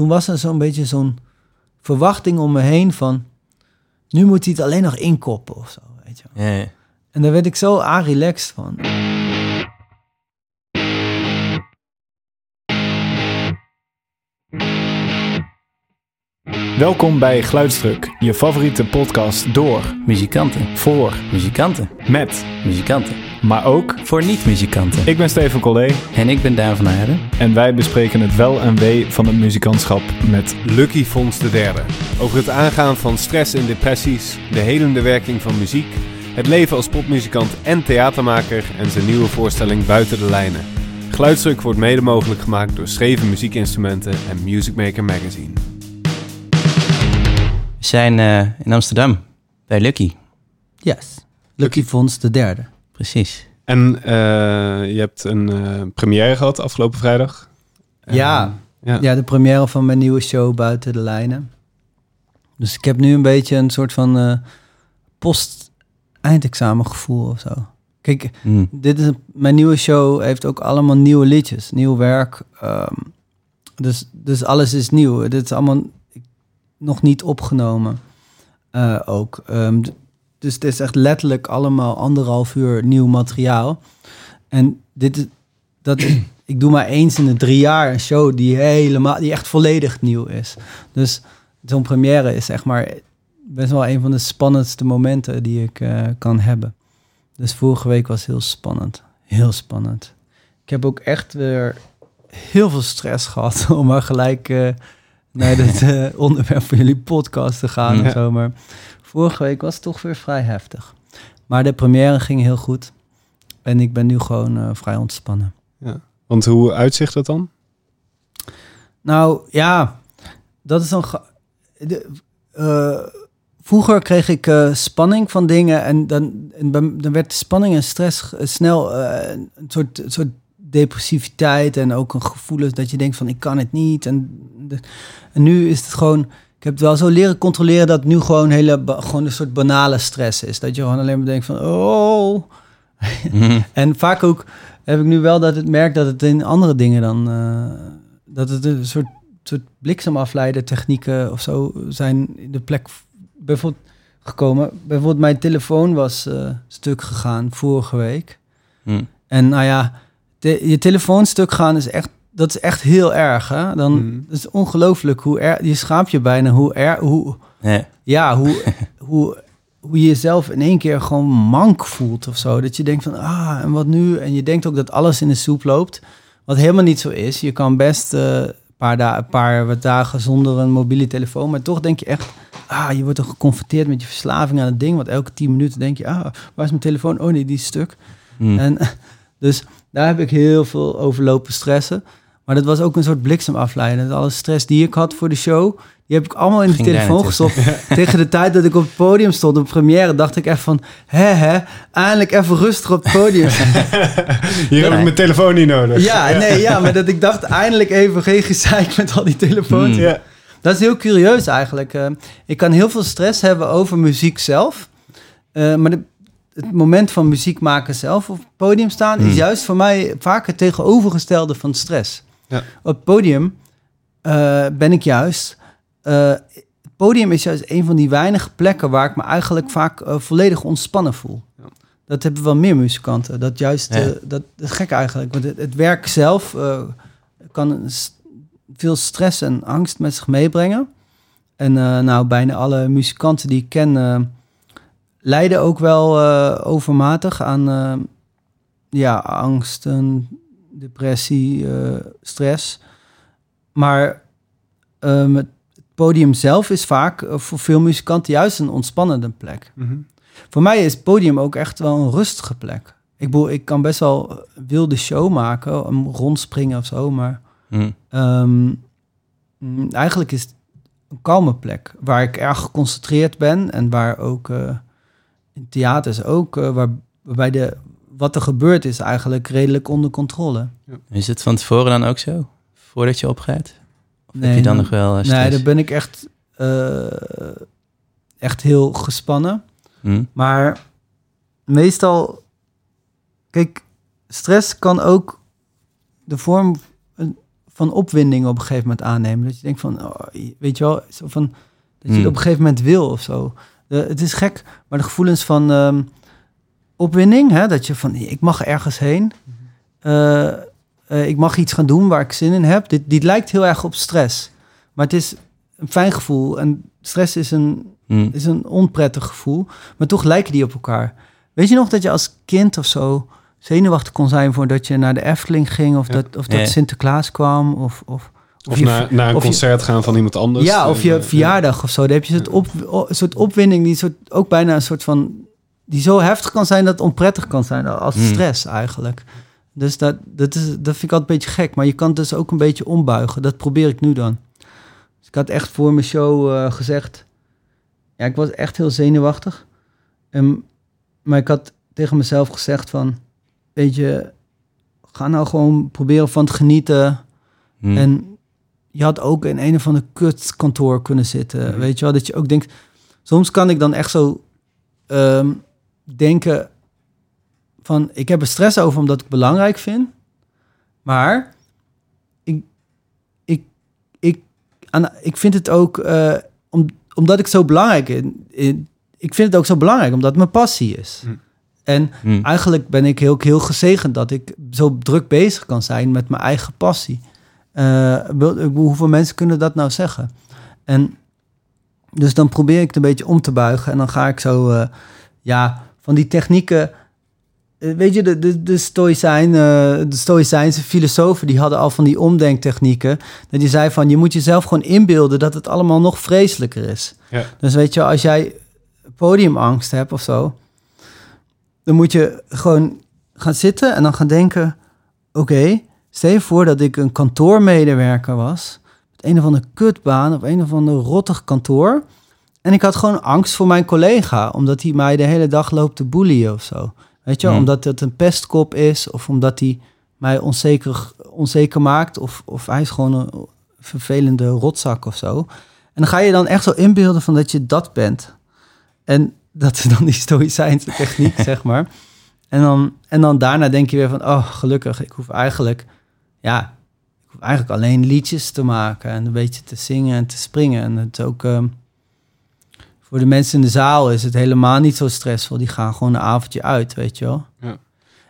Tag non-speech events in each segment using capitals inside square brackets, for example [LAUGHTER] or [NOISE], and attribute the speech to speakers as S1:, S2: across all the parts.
S1: toen was er zo'n beetje zo'n verwachting om me heen van... Nu moet hij het alleen nog inkoppen of zo, weet je wel.
S2: Ja, ja.
S1: En daar werd ik zo relaxed van.
S3: Welkom bij Geluidsdruk, je favoriete podcast door,
S2: Muzikanten.
S3: voor,
S2: Muzikanten.
S3: met,
S2: Muzikanten.
S3: maar ook.
S2: Voor niet-muzikanten.
S3: Ik ben Steven Collé
S2: En ik ben Daan van Aarden.
S3: en wij bespreken het wel en wee van het muzikantschap met
S4: Lucky Fons de derde. Over het aangaan van stress en depressies, de helende werking van muziek, het leven als popmuzikant en theatermaker en zijn nieuwe voorstelling Buiten de Lijnen. Geluidsdruk wordt mede mogelijk gemaakt door Schreven Muziekinstrumenten en Music Maker Magazine.
S2: We zijn eh, in Amsterdam. Bij Lucky.
S1: Yes. Lucky Fons de derde.
S2: Precies.
S4: En eh, je hebt een eh, première gehad afgelopen vrijdag.
S1: Ja.
S4: ja.
S1: Ja, de première van mijn nieuwe show Buiten de Lijnen. Dus ik heb nu een beetje een soort van eh post-eindexamengevoel of zo. Kijk,
S2: Hm.
S1: dit is mijn nieuwe show heeft ook allemaal nieuwe liedjes, nieuw werk. ehm, dus, dus alles is nieuw. Dit is allemaal nog niet opgenomen eh, ook. Ehm, dus het is echt letterlijk allemaal anderhalf uur nieuw materiaal. En dit is, dat [CLEARS THROAT] ik doe maar eens in de drie jaar een show die helemaal, die echt volledig nieuw is. Dus zo'n première is zeg maar best wel een van de spannendste momenten die ik eh, kan hebben. Dus vorige week was heel spannend. Heel spannend. Ik heb ook echt weer heel veel stress gehad [LAUGHS] om maar gelijk eh, naar het eh, [LAUGHS] onderwerp van jullie podcast te gaan
S4: Ja.
S1: en zo. Maar vorige week was het toch weer vrij heftig. Maar de première ging heel goed. En ik ben nu gewoon eh, vrij ontspannen.
S4: Want hoe uitzicht dat dan?
S1: Nou ja, dat is dan. ge- de- eh, vroeger kreeg ik spanning van dingen en dan, en dan werd spanning en stress snel een soort, een soort depressiviteit en ook een gevoel dat je denkt van ik kan het niet. En, en nu is het gewoon. Ik heb het wel zo leren controleren dat het nu gewoon, hele, gewoon een soort banale stress is. Dat je gewoon alleen maar denkt van oh.
S2: Hm. [LAUGHS]
S1: En vaak ook heb ik nu wel dat het merk dat het in andere dingen dan... eh, dat het een soort, soort bliksemafleider technieken of zo zijn in de plek bijvoorbeeld gekomen. Bijvoorbeeld mijn telefoon was eh, stuk gegaan vorige week.
S2: Hm.
S1: En nou ja, te- je telefoon stuk gaan is echt... Dat is echt heel erg, hè? Dan
S4: Mhm.
S1: het is ongelooflijk hoe erg... Je schaamt je bijna hoe erg... Hoe,
S2: Ja.
S1: ja, hoe, [LAUGHS] hoe, hoe je jezelf in één keer gewoon mank voelt of zo. Dat je denkt van, ah, en wat nu? En je denkt ook dat alles in de soep loopt. Wat helemaal niet zo is. Je kan best eh, een paar, da paar wat dagen zonder een mobiele telefoon. Maar toch denk je echt, ah, je wordt geconfronteerd met je verslaving aan het ding. Want elke tien minuten denk je, ah, waar is mijn telefoon? Oh nee, die is stuk.
S2: Hm.
S1: En, [LAUGHS] dus daar heb ik heel veel over lopen stressen. Maar dat was ook een soort bliksemafleider. Dat Alle stress die ik had voor de show, die heb ik allemaal in de telefoon gestopt. [LAUGHS] Tegen de tijd dat ik op het podium stond, op première, dacht ik echt van... hè, hè, eindelijk even rustig op het podium. [LAUGHS]
S4: Hier heb ik mijn telefoon niet nodig.
S1: ja, nee, ja, maar [LAUGHS] dat ik dacht eindelijk even geen gezeik met al die telefoons.
S2: Hmm.
S4: Ja.
S1: Dat is heel curieus eigenlijk. Eh, ik kan heel veel stress hebben over muziek zelf. Eh, maar de- het moment van muziek maken zelf op het podium staan...
S2: Hmm.
S1: is juist voor mij vaak het tegenovergestelde van stress.
S4: Ja.
S1: Op het podium eh, ben ik juist... eh, het podium is juist een van die weinige plekken... waar ik me eigenlijk vaak eh, volledig ontspannen voel.
S4: Ja.
S1: Dat hebben wel meer muzikanten. Dat juist,
S2: Ja.
S1: dat, is gek eigenlijk. Want het, het werk zelf kan veel stress en angst met zich meebrengen. En nou, bijna alle muzikanten die ik ken... lijden ook wel overmatig aan ja, angsten, depressie, eh, stress. Maar ehm, het podium zelf is vaak eh, voor veel muzikanten juist een ontspannende plek.
S4: Mhm.
S1: Voor mij is het podium ook echt wel een rustige plek. Ik, bedoel, ik kan best wel een wilde show maken, een rondspringen of zo, maar
S2: Hm.
S1: Ehm, mm, eigenlijk is het een kalme plek waar ik erg geconcentreerd ben en waar ook eh, in theaters ook, waar, waarbij de, wat er gebeurt is eigenlijk redelijk onder controle.
S2: Is het van tevoren dan ook zo? Voordat je opgaat? Of heb je dan nog wel eh,
S1: Nee,
S2: stress?
S1: dan ben ik echt, eh, echt heel gespannen.
S2: Hm.
S1: Maar meestal, kijk, stress kan ook de vorm van opwinding op een gegeven moment aannemen. Dat je denkt van, oh, weet je wel, zo van, dat je het
S2: Hmm.
S1: op een gegeven moment wil of zo. De- het is gek, maar de gevoelens van ehm, opwinding, hè, dat je van, ik mag ergens heen. Eh, eh, ik mag iets gaan doen waar ik zin in heb. Dit, dit lijkt heel erg op stress. Maar het is een fijn gevoel. En stress is een,
S2: Hm.
S1: is een onprettig gevoel. Maar toch lijken die op elkaar. Weet je nog dat je als kind of zo zenuwachtig kon zijn voordat je naar de Efteling ging? Of
S4: Ja.
S1: dat, of dat
S2: Ja.
S1: Sinterklaas kwam? Of, of,
S4: Of
S1: je-
S4: naar, naar een
S1: of je-
S4: concert gaan van iemand anders.
S1: ja, of je
S4: Eh,
S1: verjaardag of zo. Dan heb je een soort, op, soort opwinding die soort, ook bijna een soort van... die zo heftig kan zijn dat het onprettig kan zijn. Als
S2: Hmm.
S1: stress eigenlijk. Dus dat, dat, is, dat vind ik altijd een beetje gek. Maar je kan het dus ook een beetje ombuigen. Dat probeer ik nu dan. Dus ik had echt voor mijn show eh, gezegd... Ja, ik was echt heel zenuwachtig. En, maar ik had tegen mezelf gezegd van... Weet je, ga nou gewoon proberen van te genieten...
S2: Hm.
S1: En je had ook in een of ander kutkantoor kunnen zitten.
S4: Mhm.
S1: Weet je wel, dat je ook denkt... Soms kan ik dan echt zo ehm, denken van... Ik heb er stress over omdat ik het belangrijk vind. Maar ik, ik, ik, aan, ik vind het ook... eh, om, omdat ik zo belangrijk... In, in- ik vind het ook zo belangrijk omdat het mijn passie is.
S4: Mhm.
S1: En
S2: Hm.
S1: eigenlijk ben ik heel, heel gezegend dat ik zo druk bezig kan zijn met mijn eigen passie. Eh, wil- ik bedoel, hoeveel mensen kunnen dat nou zeggen? En dus dan probeer ik het een beetje om te buigen en dan ga ik zo, eh, ja, van die technieken. eh, weet je, de, de, de, eh, de Stoïcijnse filosofen die hadden al van die omdenktechnieken. Dat die zei van je moet jezelf gewoon inbeelden dat het allemaal nog vreselijker is.
S4: Ja.
S1: Dus weet je, als jij podiumangst hebt of zo, dan moet je gewoon gaan zitten en dan gaan denken: oké, stel je voor dat ik een kantoormedewerker was, met een of andere kutbaan op een of ander rottig kantoor. En ik had gewoon angst voor mijn collega, omdat hij mij de hele dag loopt te boeien of zo. Weet je?
S2: Hmm.
S1: omdat het een pestkop is, of omdat hij mij onzeker, onzeker maakt, of, of hij is gewoon een vervelende rotzak of zo. En dan ga je dan echt zo inbeelden van dat je dat bent. En dat is dan die stoïcijnse techniek, [LAUGHS] zeg maar. En dan, en dan daarna denk je weer van, oh, gelukkig, ik hoef eigenlijk, ja, ik hoef eigenlijk alleen liedjes te maken en een beetje te zingen en te springen. En het ook, ehm, voor de mensen in de zaal is het helemaal niet zo stressvol. Die gaan gewoon een avondje uit, weet je wel.
S4: Ja.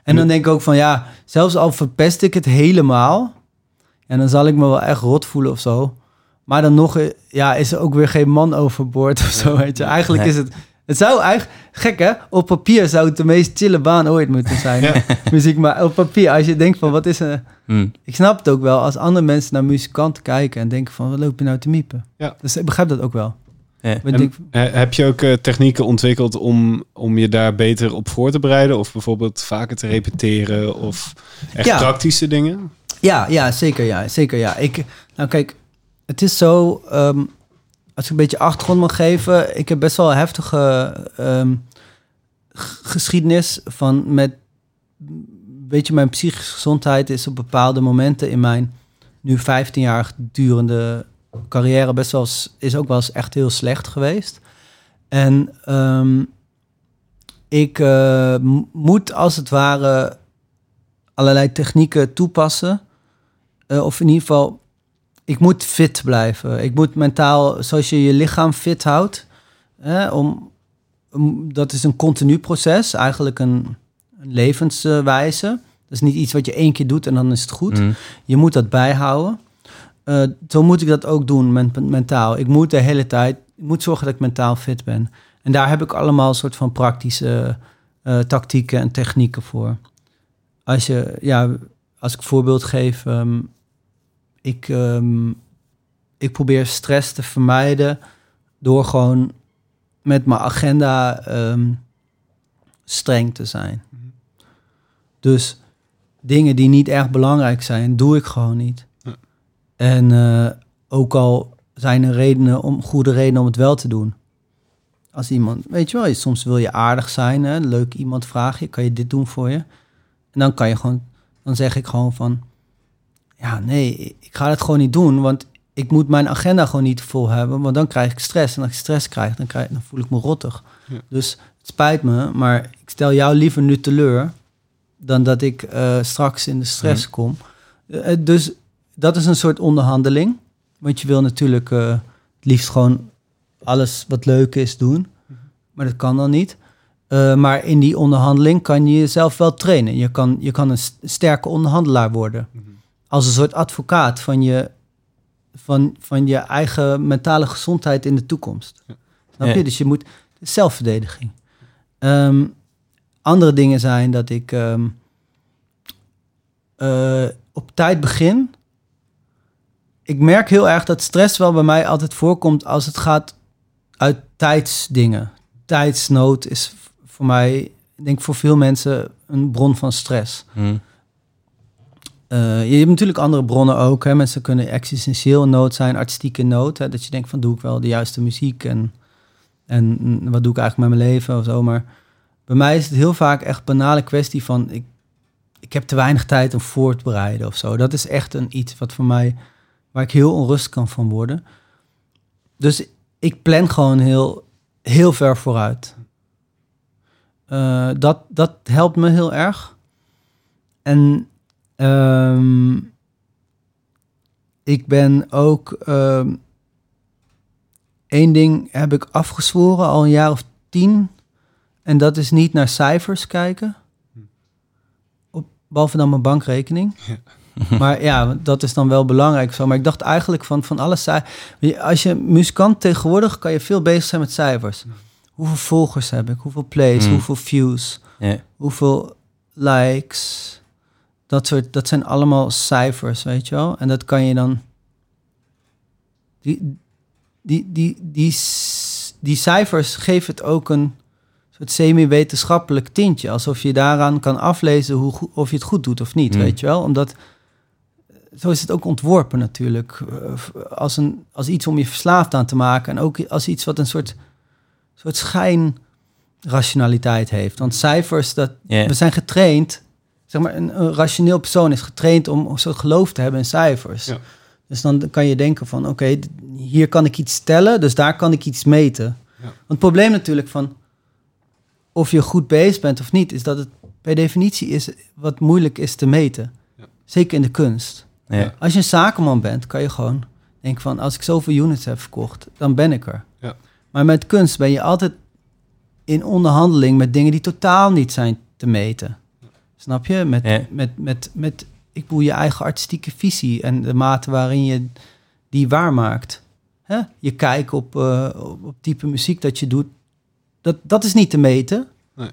S1: En dan denk ik ook van, ja, zelfs al verpest ik het helemaal, en dan zal ik me wel echt rot voelen of zo. Maar dan nog, ja, is er ook weer geen man overboord of zo, weet je. Eigenlijk
S2: Nee.
S1: is het, het zou eigenlijk, gek hè, op papier zou het de meest chille baan ooit moeten zijn. [LAUGHS]
S4: Ja.
S1: Muziek, maar op papier, als je denkt van, wat is er...
S2: Hm.
S1: Ik snap het ook wel als andere mensen naar muzikanten kijken en denken van, wat loop je nou te miepen?
S4: Ja.
S1: Dus ik begrijp dat ook wel.
S2: Ja.
S1: Ik
S4: heb je ook eh, technieken ontwikkeld om, om je daar beter op voor te bereiden? Of bijvoorbeeld vaker te repeteren? Of echt
S1: Ja.
S4: praktische dingen?
S1: Ja, ja, zeker ja, zeker ja. Ik, nou kijk, het is zo, ehm, als ik een beetje achtergrond mag geven, ik heb best wel een heftige ehm, geschiedenis van met, weet je, mijn psychische gezondheid is op bepaalde momenten in mijn nu 15 jaar durende carrière best wel is ook wel eens echt heel slecht geweest. En ehm, ik eh, moet als het ware allerlei technieken toepassen. Eh, of in ieder geval, ik moet fit blijven. Ik moet mentaal, zoals je je lichaam fit houdt. Hè, om, om- dat is een continu proces, eigenlijk een, een levenswijze. Dat is niet iets wat je één keer doet en dan is het goed.
S2: Hm.
S1: Je moet dat bijhouden. Eh, zo moet ik dat ook doen men- mentaal. Ik moet de hele tijd, ik moet zorgen dat ik mentaal fit ben. En daar heb ik allemaal soort van praktische eh, tactieken en technieken voor. Als je, ja, als ik een voorbeeld geef, ehm, ik, ehm, ik probeer stress te vermijden door gewoon met mijn agenda ehm, streng te zijn. Dus dingen die niet erg belangrijk zijn, doe ik gewoon niet. En eh, ook al zijn er redenen om, goede redenen om het wel te doen. Als iemand, weet je wel, soms wil je aardig zijn, hè, leuk iemand vraag je, kan je dit doen voor je? En dan kan je gewoon, dan zeg ik gewoon van, ja, nee, ik ga het gewoon niet doen, want ik moet mijn agenda gewoon niet vol hebben, want dan krijg ik stress. En als ik stress krijg, dan, krijg, dan voel ik me rottig.
S4: Ja.
S1: Dus het spijt me, maar ik stel jou liever nu teleur dan dat ik eh, straks in de stress kom. Eh, dus dat is een soort onderhandeling. Want je wil natuurlijk eh, het liefst gewoon alles wat leuk is doen. Maar dat kan dan niet. Eh, maar in die onderhandeling kan je jezelf wel trainen. Je kan, je kan een st- sterke onderhandelaar worden. Als een soort advocaat van je, van, van je eigen mentale gezondheid in de toekomst. Snap je?
S2: Ja.
S1: Dus je moet zelfverdediging. Ehm, andere dingen zijn dat ik ehm, eh, op tijd begin. Ik merk heel erg dat stress wel bij mij altijd voorkomt als het gaat uit tijdsdingen. Tijdsnood is voor mij, ik denk voor veel mensen, een bron van stress.
S2: Hm.
S1: Eh, je hebt natuurlijk andere bronnen ook. Hè. Mensen kunnen existentieel nood zijn, artistieke nood. Hè. Dat je denkt van doe ik wel de juiste muziek en, en wat doe ik eigenlijk met mijn leven of zo. Maar bij mij is het heel vaak echt een banale kwestie van ik, ik heb te weinig tijd om voor te bereiden of zo. Dat is echt een iets wat voor mij, waar ik heel onrustig kan van worden. Dus ik plan gewoon heel, heel ver vooruit. Eh, dat, dat helpt me heel erg. En ehm, ik ben ook... ehm één ding heb ik afgezworen al een jaar of tien. En dat is niet naar cijfers kijken. Op, behalve dan mijn bankrekening. [LAUGHS] Maar ja, dat is dan wel belangrijk. Zo. Maar ik dacht eigenlijk van, van alle cijfers... Als je muzikant tegenwoordig kan je veel bezig zijn met cijfers. Hoeveel volgers heb ik? Hoeveel plays?
S2: Mm.
S1: Hoeveel views? Hoeveel likes. Dat soort, dat zijn allemaal cijfers, weet je wel. En dat kan je dan. Die, die, die, die, die cijfers geven het ook een soort semi-wetenschappelijk tintje. Alsof je daaraan kan aflezen hoe, of je het goed doet of niet,
S2: Mm.
S1: weet je wel. Omdat, zo is het ook ontworpen natuurlijk. eh, Als, een, als iets om je verslaafd aan te maken. En ook als iets wat een soort, soort schijnrationaliteit heeft. Want cijfers, dat, we zijn getraind, zeg maar, een, een rationeel persoon is getraind om een soort geloof te hebben in cijfers.
S4: Ja.
S1: Dus dan kan je denken van, oké, hier kan ik iets stellen, dus daar kan ik iets meten.
S4: Ja.
S1: Want het probleem natuurlijk van of je goed bezig bent of niet, is dat het per definitie is wat moeilijk is te meten.
S4: Ja.
S1: Zeker in de kunst.
S2: Ja.
S1: Als je een zakenman bent, kan je gewoon denken van, als ik zoveel units heb verkocht, dan ben ik er.
S4: Ja.
S1: Maar met kunst ben je altijd in onderhandeling met dingen die totaal niet zijn te meten. Snap je? Met,
S2: Ja.
S1: met, met, met ik bedoel, je eigen artistieke visie en de mate waarin je die waarmaakt. Hè? Je kijk op, eh, op, op type muziek dat je doet, dat, dat is niet te meten.
S4: Nee.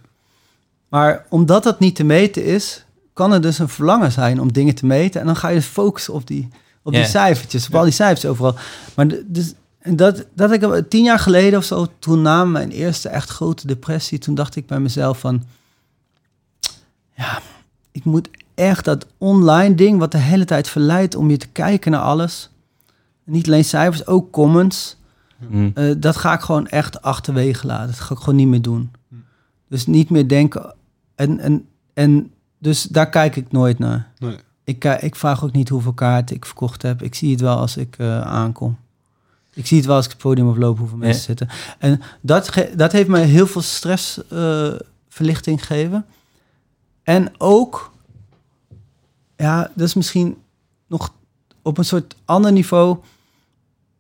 S1: Maar omdat dat niet te meten is, kan er dus een verlangen zijn om dingen te meten. En dan ga je dus focussen op die, op die cijfertjes, op al die cijfers overal. Maar dus, en dat, dat ik tien jaar geleden of zo, toen na mijn eerste echt grote depressie, toen dacht ik bij mezelf van, ja, ik moet echt dat online ding wat de hele tijd verleidt om je te kijken naar alles. Niet alleen cijfers, ook comments.
S2: Hm.
S1: Eh, dat ga ik gewoon echt achterwege laten. Dat ga ik gewoon niet meer doen. Dus niet meer denken. En, en, en dus daar kijk ik nooit naar.
S4: Nee.
S1: Ik, ki- ik vraag ook niet hoeveel kaarten ik verkocht heb. Ik zie het wel als ik eh, aankom. Ik zie het wel als ik het podium oploop hoeveel mensen
S2: Ja.
S1: zitten. En dat, ge- dat heeft mij heel veel stressverlichting gegeven. En ook, ja, dat is misschien nog op een soort ander niveau.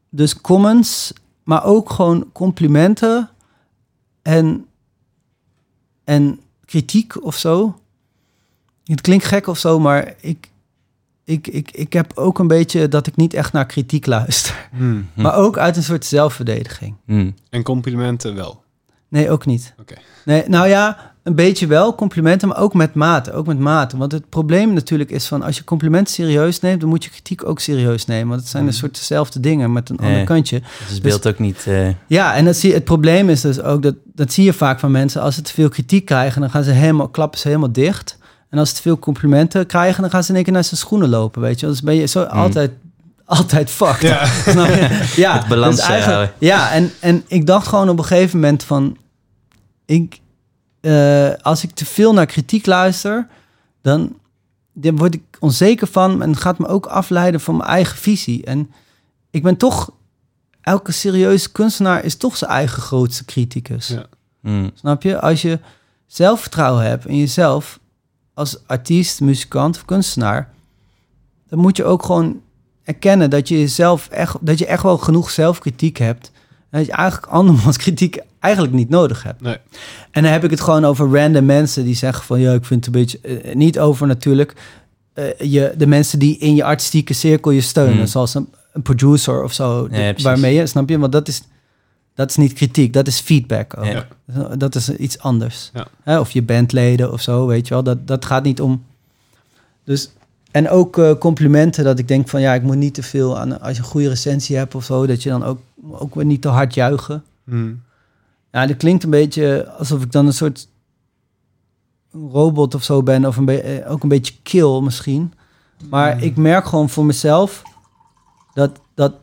S1: Dus comments, maar ook gewoon complimenten en, en kritiek of zo. Het klinkt gek of zo, maar ik, ik, ik, ik heb ook een beetje dat ik niet echt naar kritiek luister.
S4: Hmm.
S2: Hm.
S1: Maar ook uit een soort zelfverdediging.
S2: Hm.
S4: En complimenten wel.
S1: Nee, ook niet.
S4: Oké.
S1: Nee, nou ja, een beetje wel complimenten, maar ook met mate. Ook met mate. Want het probleem natuurlijk is van als je complimenten serieus neemt, dan moet je kritiek ook serieus nemen. Want het zijn een soort dezelfde dingen met een
S2: Ja.
S1: ander kantje.
S2: Dus het beeld ook niet... eh,
S1: Ja, en dat zie, het probleem is dus ook dat dat zie je vaak van mensen. Als ze te veel kritiek krijgen, dan gaan ze helemaal klappen ze helemaal dicht. En als ze te veel complimenten krijgen, dan gaan ze in één keer naar zijn schoenen lopen, weet je. Dus ben je zo altijd altijd fucked.
S4: Ja. [LAUGHS]
S1: Snap je? [LAUGHS] Ja,
S2: Het balans,
S1: dus eigenlijk-
S2: houden.
S1: Ja, en, en ik dacht gewoon op een gegeven moment van... Ik, eh, als ik te veel naar kritiek luister, dan, dan word ik onzeker van... en het gaat me ook afleiden van mijn eigen visie. En ik ben toch... Elke serieuze kunstenaar is toch zijn eigen grootste criticus.
S4: Ja.
S2: hm.
S1: Snap je? Als je zelfvertrouwen hebt in jezelf als artiest, muzikant of kunstenaar, dan moet je ook gewoon erkennen dat je jezelf echt, dat je echt wel genoeg zelfkritiek hebt. En dat je eigenlijk andermans [LAUGHS] kritiek eigenlijk niet nodig hebt.
S4: Nee.
S1: En dan heb ik het gewoon over random mensen die zeggen van ja, ik vind het een beetje eh, niet over natuurlijk eh, je, de mensen die in je artistieke cirkel je steunen,
S2: Hmm.
S1: zoals een, een producer of zo, waarmee je, snap je? Want dat is, dat is niet kritiek, dat is feedback ook.
S2: Ja.
S1: Dat is iets anders.
S4: Ja.
S1: Hè, of je bandleden of zo, weet je wel. Dat, dat gaat niet om. Dus, en ook eh, complimenten, dat ik denk van ja, ik moet niet te veel aan. Als je een goede recensie hebt of zo, dat je dan ook, ook weer niet te hard juichen.
S4: Hmm.
S1: Ja, dat klinkt een beetje alsof ik dan een soort robot of zo ben, of een eh, ook een beetje kill misschien. Maar ik merk gewoon voor mezelf dat, dat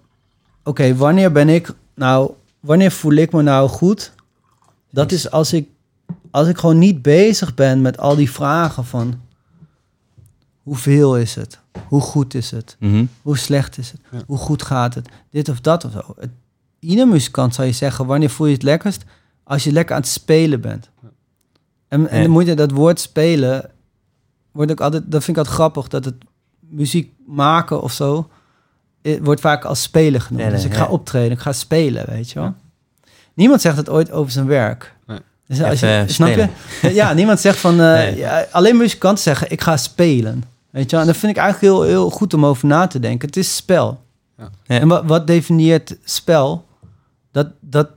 S1: oké, wanneer ben ik nou, wanneer voel ik me nou goed? Dat is als ik, als ik gewoon niet bezig ben met al die vragen van hoeveel is het? Hoe goed is het?
S2: Mhm.
S1: Hoe slecht is het?
S4: Ja.
S1: Hoe goed gaat het? Dit of dat of zo. Het, ieder muzikant zou je zeggen, wanneer voel je het lekkerst? Als je lekker aan het spelen bent. En, en dan moet je dat woord spelen, wordt ook altijd, dat vind ik altijd grappig, dat het muziek maken of zo, wordt vaak als spelen genoemd. Dus ik ga optreden, ik ga spelen, weet je wel. Niemand zegt het ooit over zijn werk.
S4: Nee.
S1: Dus als je,
S2: eh,
S1: snap je? Ja, niemand zegt van, eh,
S2: Nee.
S1: ja, alleen muzikanten zeggen, ik ga spelen. Weet je wel? En dat vind ik eigenlijk heel, heel goed om over na te denken. Het is spel. En wat, wat definieert spel? Dat, dat,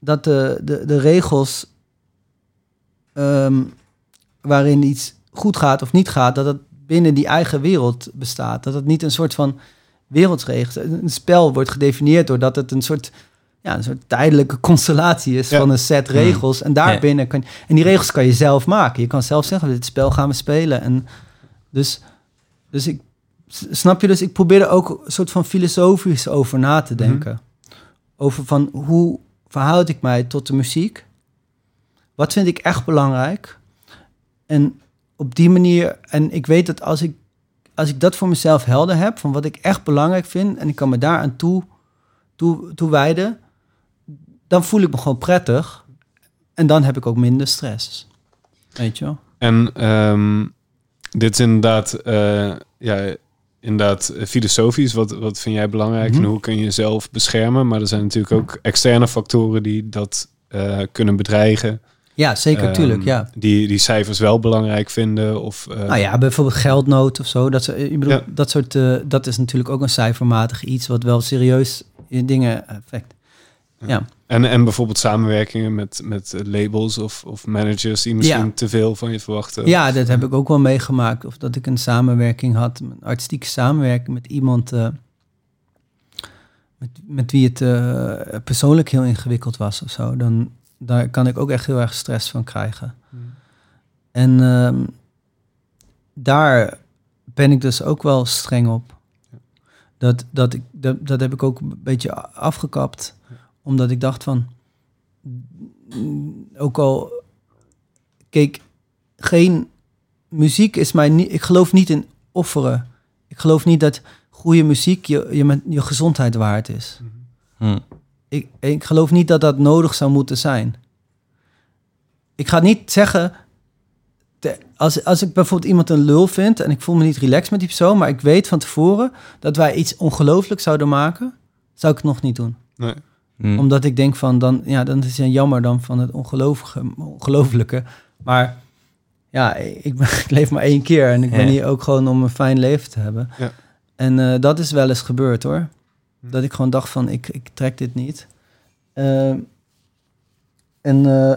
S1: dat de, de, de regels ehm, waarin iets goed gaat of niet gaat, dat het binnen die eigen wereld bestaat. Dat het niet een soort van wereldsregels. Een spel wordt gedefinieerd doordat het een soort, ja, een soort tijdelijke [LAUGHS] constellatie is
S4: Ja.
S1: van een set regels. En daarbinnen kan en die regels kan je zelf maken. Je kan zelf zeggen, dit spel gaan we spelen. En dus, dus ik snap je, dus ik probeer er ook een soort van filosofisch over na te denken. Over van hoe verhoud ik mij tot de muziek? Wat vind ik echt belangrijk? En op die manier, en ik weet dat als ik, als ik dat voor mezelf helder heb, van wat ik echt belangrijk vind, en ik kan me daaraan toe, toe, toewijden, dan voel ik me gewoon prettig. En dan heb ik ook minder stress. Weet je wel?
S4: En ehm, dit is inderdaad, eh, ja, inderdaad eh, filosofisch. Wat, wat vind jij belangrijk
S1: Mhm.
S4: en hoe kun je jezelf beschermen? Maar er zijn natuurlijk ook externe factoren die dat eh, kunnen bedreigen.
S1: Ja, zeker,
S4: Ehm,
S1: tuurlijk, ja.
S4: Die, die cijfers wel belangrijk vinden. Of, eh,
S1: Nou ja, bijvoorbeeld geldnood of zo. Dat, ik bedoel,
S4: Ja.
S1: dat soort, eh, dat is natuurlijk ook een cijfermatig iets wat wel serieus in dingen effect. Ja.
S4: En, en bijvoorbeeld samenwerkingen met, met labels of, of managers die misschien
S1: Ja.
S4: te veel van je verwachten.
S1: Ja, dat heb ik ook wel meegemaakt. Of dat ik een samenwerking had, een artistieke samenwerking met iemand eh, met, met wie het persoonlijk heel ingewikkeld was of zo. Dan daar kan ik ook echt heel erg stress van krijgen.
S4: Hmm.
S1: En ehm, daar ben ik dus ook wel streng op. Dat, dat, ik, dat, dat heb ik ook een beetje afgekapt. Omdat ik dacht van... Ook al... Kijk, geen muziek is mij niet... Ik geloof niet in offeren. Ik geloof niet dat goede muziek je, je, met- je gezondheid waard is.
S2: Hm.
S1: Ik, ik geloof niet dat dat nodig zou moeten zijn. Ik ga niet zeggen. te- als, als ik bijvoorbeeld iemand een lul vind en ik voel me niet relaxed met die persoon, maar ik weet van tevoren dat wij iets ongelooflijk zouden maken, zou ik het nog niet doen.
S4: Nee.
S2: Hm.
S1: Omdat ik denk van dan, ja, dan is het jammer dan van het ongelooflijke. Maar ja, ik, ben, [LAUGHS] ik leef maar één keer en ik ben
S2: Ja.
S1: hier ook gewoon om een fijn leven te hebben.
S4: Ja.
S1: En eh, dat is wel eens gebeurd hoor. Dat ik gewoon dacht van ik, ik trek dit niet. Ehm, en eh,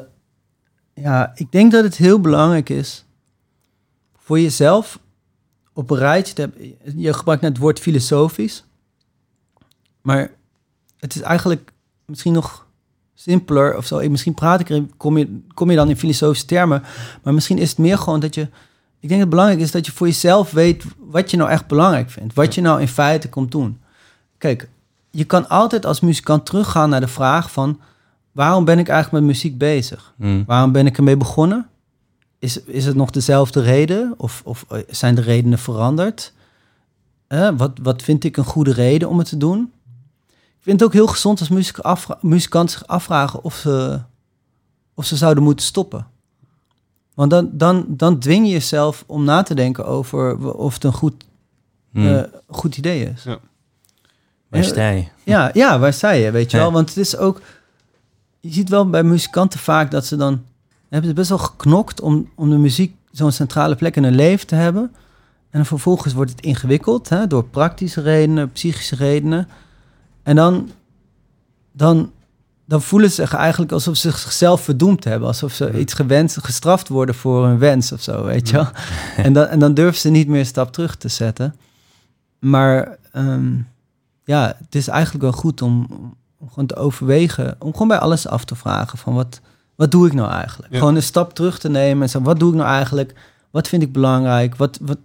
S1: ja, ik denk dat het heel belangrijk is voor jezelf op een rijtje te hebben. Je gebruikt net het woord filosofisch. Maar het is eigenlijk misschien nog simpeler of zo. Misschien praat ik er, kom je, kom je dan in filosofische termen. Maar misschien is het meer gewoon dat je. Ik denk dat het belangrijk is dat je voor jezelf weet wat je nou echt belangrijk vindt. Wat je nou in feite komt doen. Kijk, je kan altijd als muzikant teruggaan naar de vraag van... waarom ben ik eigenlijk met muziek bezig?
S2: Hm.
S1: Waarom ben ik ermee begonnen? Is, is het nog dezelfde reden? Of, of eh, zijn de redenen veranderd? Eh, wat, wat vind ik een goede reden om het te doen? Ik vind het ook heel gezond als afvra- muzikanten zich afvragen of ze, of ze zouden moeten stoppen. Want dan, dan, dan dwing je jezelf om na te denken over of het een goed
S2: Hmm.
S1: eh, een goed idee is.
S2: Waar sta je?
S1: Ja, ja, waar sta je, weet je
S2: Ja.
S1: wel? Want het is ook... Je ziet wel bij muzikanten vaak dat ze dan... hebben ze best wel geknokt om, om de muziek zo'n centrale plek in hun leven te hebben. En vervolgens wordt het ingewikkeld hè, door praktische redenen, psychische redenen. En dan, dan, dan voelen ze zich eigenlijk alsof ze zichzelf verdoemd hebben. Alsof ze iets gewenst, gestraft worden voor hun wens of zo, weet je wel. En dan, en dan durven ze niet meer een stap terug te zetten. Maar ehm, ja, het is eigenlijk wel goed om, om gewoon te overwegen, om gewoon bij alles af te vragen van wat, wat doe ik nou eigenlijk?
S4: Ja.
S1: Gewoon een stap terug te nemen en zo, wat doe ik nou eigenlijk? Wat vind ik belangrijk? Wat, wat,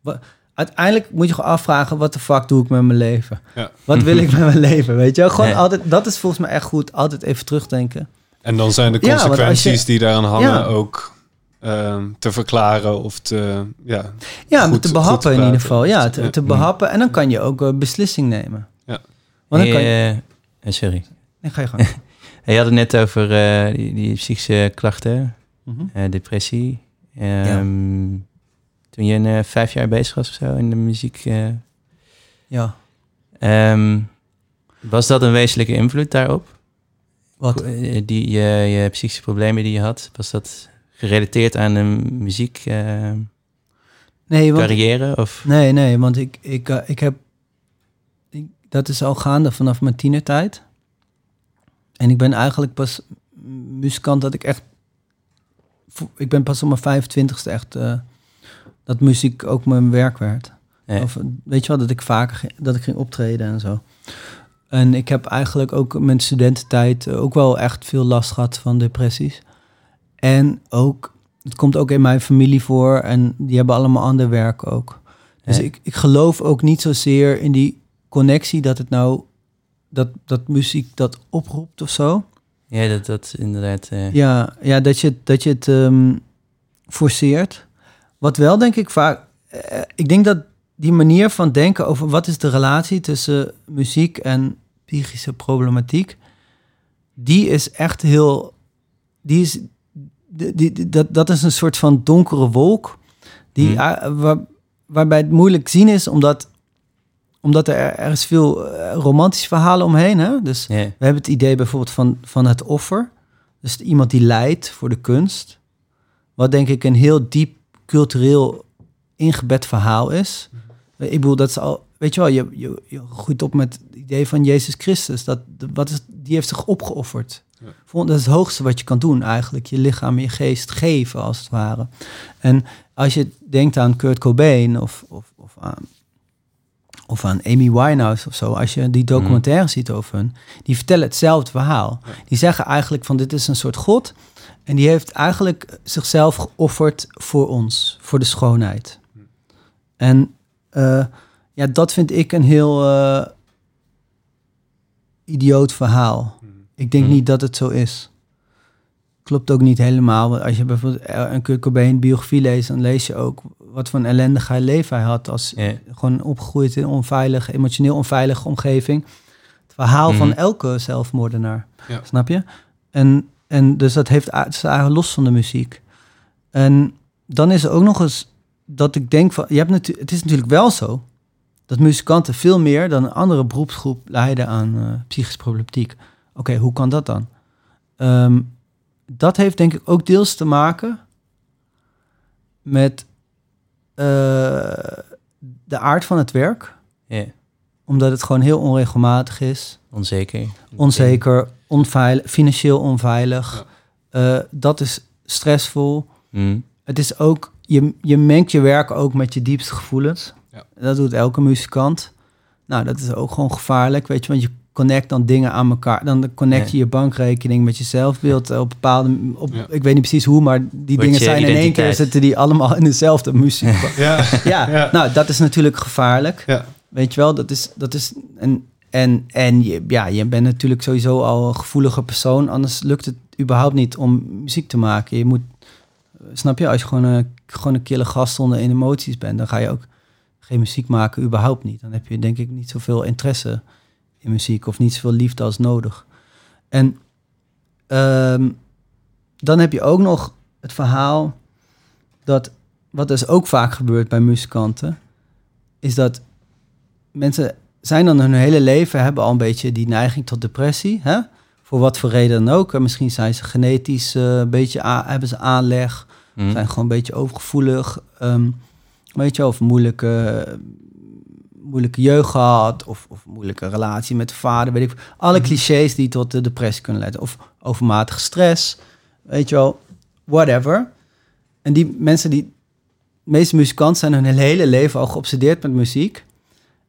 S1: wat, uiteindelijk moet je gewoon afvragen, wat de fuck doe ik met mijn leven?
S4: Ja.
S1: Wat wil ik met mijn [LAUGHS] leven? Weet je? Gewoon altijd, dat is volgens mij echt goed, altijd even terugdenken.
S4: En dan zijn de
S1: Ja,
S4: consequenties
S1: je-
S4: die daaraan hangen ook ehm, te verklaren of te... Ja,
S1: Ja,
S4: Goed-
S1: te behappen
S4: te
S1: in ieder geval. Ja, te, te behappen. En dan kan je ook een beslissing nemen. Want dan kan je...
S2: Eh, eh, sorry.
S1: Nee, ga je gang. [LAUGHS]
S2: Je had het net over eh, die, die psychische klachten, eh, depressie. Ehm, Toen je vijf jaar bezig was of zo in de muziek,
S1: Ja.
S2: ehm, was dat een wezenlijke invloed daarop?
S1: Wat?
S2: Die, je, je psychische problemen die je had, was dat gerelateerd aan de muziek eh,
S1: Nee, want,
S2: carrière? Of?
S1: nee, nee, want ik, ik, ik heb... Dat is al gaande vanaf mijn tienertijd. En ik ben eigenlijk pas muzikant dat ik echt... Ik ben pas op mijn 25ste echt... eh, dat muziek ook mijn werk werd. Of, weet je wel, dat ik vaker ging, dat ik ging optreden en zo. En ik heb eigenlijk ook in mijn studententijd eh, ook wel echt veel last gehad van depressies. En ook, het komt ook in mijn familie voor en die hebben allemaal ander werk ook. Dus
S2: Ja.
S1: ik, ik geloof ook niet zozeer in die connectie dat het nou, dat, dat muziek dat oproept of zo.
S2: Ja, dat, dat inderdaad. eh,
S1: Ja, ja dat je, dat je het ehm, forceert. Wat wel denk ik vaak... eh, ik denk dat die manier van denken over wat is de relatie tussen muziek en psychische problematiek... die is echt heel... Die is, die, die- dat, dat is een soort van donkere wolk... Die,
S2: Hmm.
S1: waar, waarbij het moeilijk zien is, omdat, omdat er, er is veel eh, romantische verhalen omheen. Hè? Dus we hebben het idee bijvoorbeeld van, van het offer. Dus iemand die lijdt voor de kunst. Wat denk ik een heel diep cultureel ingebed verhaal is. Ik bedoel, dat is al, weet je wel, je, je, je groeit op met het idee van Jezus Christus. Dat, wat is, die heeft zich opgeofferd.
S4: Ja.
S1: Dat is het hoogste wat je kan doen eigenlijk. Je lichaam en je geest geven, als het ware. En als je denkt aan Kurt Cobain of, of, of aan of aan Amy Winehouse of zo, als je die documentaire ziet over hun, die vertellen hetzelfde verhaal. Die zeggen eigenlijk van dit is een soort God en die heeft eigenlijk zichzelf geofferd voor ons, voor de schoonheid. En eh, ja, dat vind ik een heel eh, idioot verhaal. Ik denk niet dat het zo is. Klopt ook niet helemaal. Want als je bijvoorbeeld een Kurt Cobain biografie leest, dan lees je ook wat voor een ellendig leven hij had als
S2: Ja.
S1: gewoon opgegroeid in een onveilige, emotioneel onveilige omgeving. Het verhaal van
S2: Mhm.
S1: elke zelfmoordenaar.
S4: Ja.
S1: Snap je? En, en dus dat heeft eigenlijk los van de muziek. En dan is er ook nog eens dat ik denk van, je hebt natu- het is natuurlijk wel zo dat muzikanten veel meer dan een andere beroepsgroep lijden aan eh psychische problematiek. Oké, hoe kan dat dan? Ehm, dat heeft denk ik ook deels te maken met eh, de aard van het werk.
S2: ja,
S1: Omdat het gewoon heel onregelmatig is.
S2: onzeker.
S1: Onzeker, onveilig, financieel onveilig. Eh, dat is stressvol.
S2: Mm.
S1: Het is ook, je, je mengt je werk ook met je diepste gevoelens.
S4: Ja.
S1: Dat doet elke muzikant. Nou, dat is ook gewoon gevaarlijk, weet je, want je connect dan dingen aan elkaar. Dan connect je je bankrekening met je zelfbeeld op bepaalde, op,
S4: Ja.
S1: ik weet niet precies hoe, maar die
S2: Wordt
S1: dingen zijn in één keer zitten die allemaal in dezelfde muziek.
S4: Ja,
S1: ja,
S4: Ja.
S1: nou, dat is natuurlijk gevaarlijk.
S4: ja.
S1: Weet je wel, dat is, dat is en, en, en je, ja, je bent natuurlijk sowieso al een gevoelige persoon, anders lukt het überhaupt niet om muziek te maken. Je moet, snap je, als je gewoon een, gewoon een kille gast zonder in emoties bent, dan ga je ook geen muziek maken, überhaupt niet. Dan heb je denk ik niet zoveel interesse in muziek of niet zoveel liefde als nodig. En ehm, dan heb je ook nog het verhaal dat, wat dus ook vaak gebeurt bij muzikanten, is dat mensen zijn dan hun hele leven, hebben al een beetje die neiging tot depressie. Hè? Voor wat voor reden dan ook. En misschien zijn ze genetisch eh, een beetje, hebben ze aanleg.
S2: Hm.
S1: Zijn gewoon een beetje overgevoelig. ehm, weet je, of moeilijke, moeilijke jeugd gehad. Of, of moeilijke relatie met de vader. Weet ik. Alle clichés die tot de depressie kunnen leiden. Of overmatige stress. Weet je wel, whatever. En die mensen die... De meeste muzikanten zijn hun hele leven al geobsedeerd met muziek.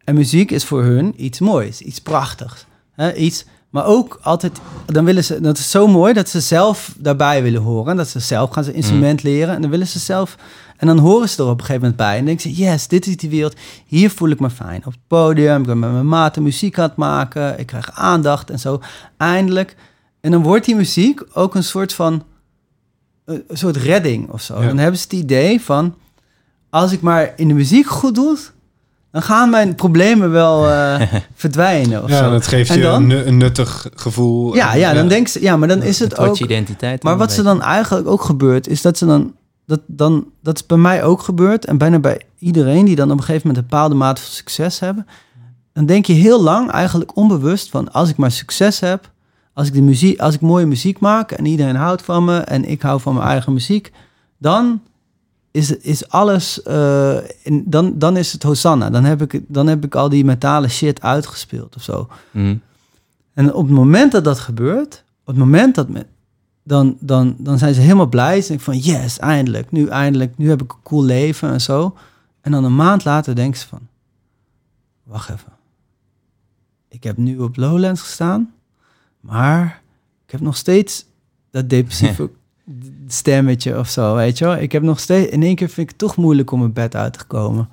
S1: En muziek is voor hun iets moois, iets prachtigs. Hè? Iets, maar ook altijd, dan willen ze, dat is zo mooi dat ze zelf daarbij willen horen. Dat ze zelf gaan ze instrument leren en dan willen ze zelf, en dan horen ze er op een gegeven moment bij. En denken ze, yes, dit is die wereld, hier voel ik me fijn. Op het podium, ik ben met mijn maten muziek aan het maken, ik krijg aandacht en zo. Eindelijk. En dan wordt die muziek ook een soort van, een soort redding of zo.
S4: Ja.
S1: Dan hebben ze het idee van, als ik maar in de muziek goed doe, dan gaan mijn problemen wel eh, [LAUGHS] verdwijnen of
S4: Ja,
S1: zo.
S4: dat geeft
S1: En
S4: je
S1: dan-
S4: een, nu- een nuttig gevoel.
S1: Ja, ja, dan denk ze, ja, maar dan is het
S2: Het wordt je
S1: ook.
S2: identiteit.
S1: Maar wat ze dan eigenlijk ook gebeurt, is dat ze dan. Dat, dan, dat is bij mij ook gebeurd. En bijna bij iedereen die dan op een gegeven moment een bepaalde mate van succes hebben. Dan denk je heel lang eigenlijk onbewust van als ik maar succes heb. Als ik, de muziek, als ik mooie muziek maak en iedereen houdt van me en ik hou van mijn eigen muziek. Dan is, is alles. eh, in, dan, dan is het Hosanna. Dan heb, ik, dan heb ik al die mentale shit uitgespeeld of zo.
S2: beetje- Hm.
S1: En op het moment dat dat gebeurt, op het moment dat dan, dan, dan zijn ze helemaal blij. Ze denken van, yes, eindelijk, nu eindelijk, nu heb ik een cool leven en zo. En dan een maand later denken ze van, wacht even. Ik heb nu op Lowlands gestaan, maar ik heb nog steeds dat depressieve [LAUGHS] stemmetje of zo, weet je wel. Ik heb nog steeds, in één keer vind ik het toch moeilijk om mijn bed uit te komen.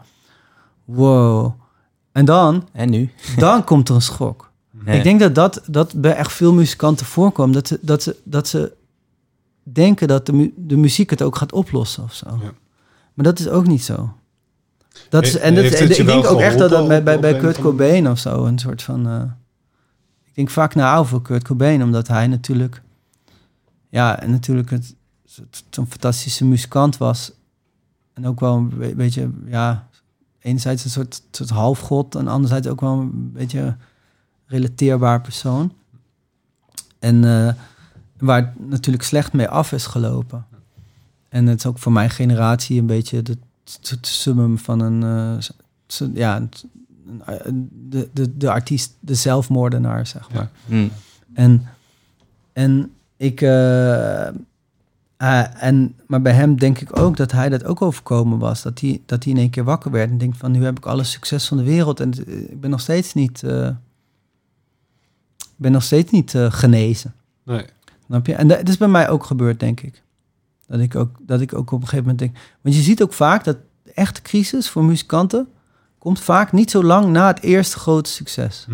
S1: Wow. En dan,
S2: En nu?
S1: dan [LAUGHS] komt er een schok. Ik denk dat, dat dat bij echt veel muzikanten voorkomt. Dat ze, dat ze, dat ze denken dat de, mu- de muziek het ook gaat oplossen of zo.
S4: Ja.
S1: Maar dat is ook niet zo. Dat is, en dat, en ik denk ook echt dat dat bij, bij, Kurt Cobain of zo een soort van... eh, ik denk vaak na over Kurt Cobain, omdat hij natuurlijk... Ja, en natuurlijk het, zo'n fantastische muzikant was. En ook wel een be- beetje, ja... Enerzijds een soort, soort halfgod en anderzijds ook wel een beetje relateerbaar persoon. En eh, waar het natuurlijk slecht mee af is gelopen. En het is ook voor mijn generatie een beetje de, het summum van een... eh, ja, een- de, de, de artiest, de zelfmoordenaar, zeg maar.
S2: Hm.
S1: En, en ik. eh, eh, en, maar bij hem denk ik ook dat hij dat ook overkomen was. Dat hij, dat hij in één keer wakker werd en denkt van nu heb ik alle succes van de wereld. En eh, ik ben nog steeds niet. eh, ik ben nog steeds niet eh, genezen.
S4: Nee.
S1: Snap je? En dat is bij mij ook gebeurd, denk ik. Dat ik, ook, dat ik ook op een gegeven moment denk. Want je ziet ook vaak dat de echte crisis voor muzikanten komt vaak niet zo lang na het eerste grote succes.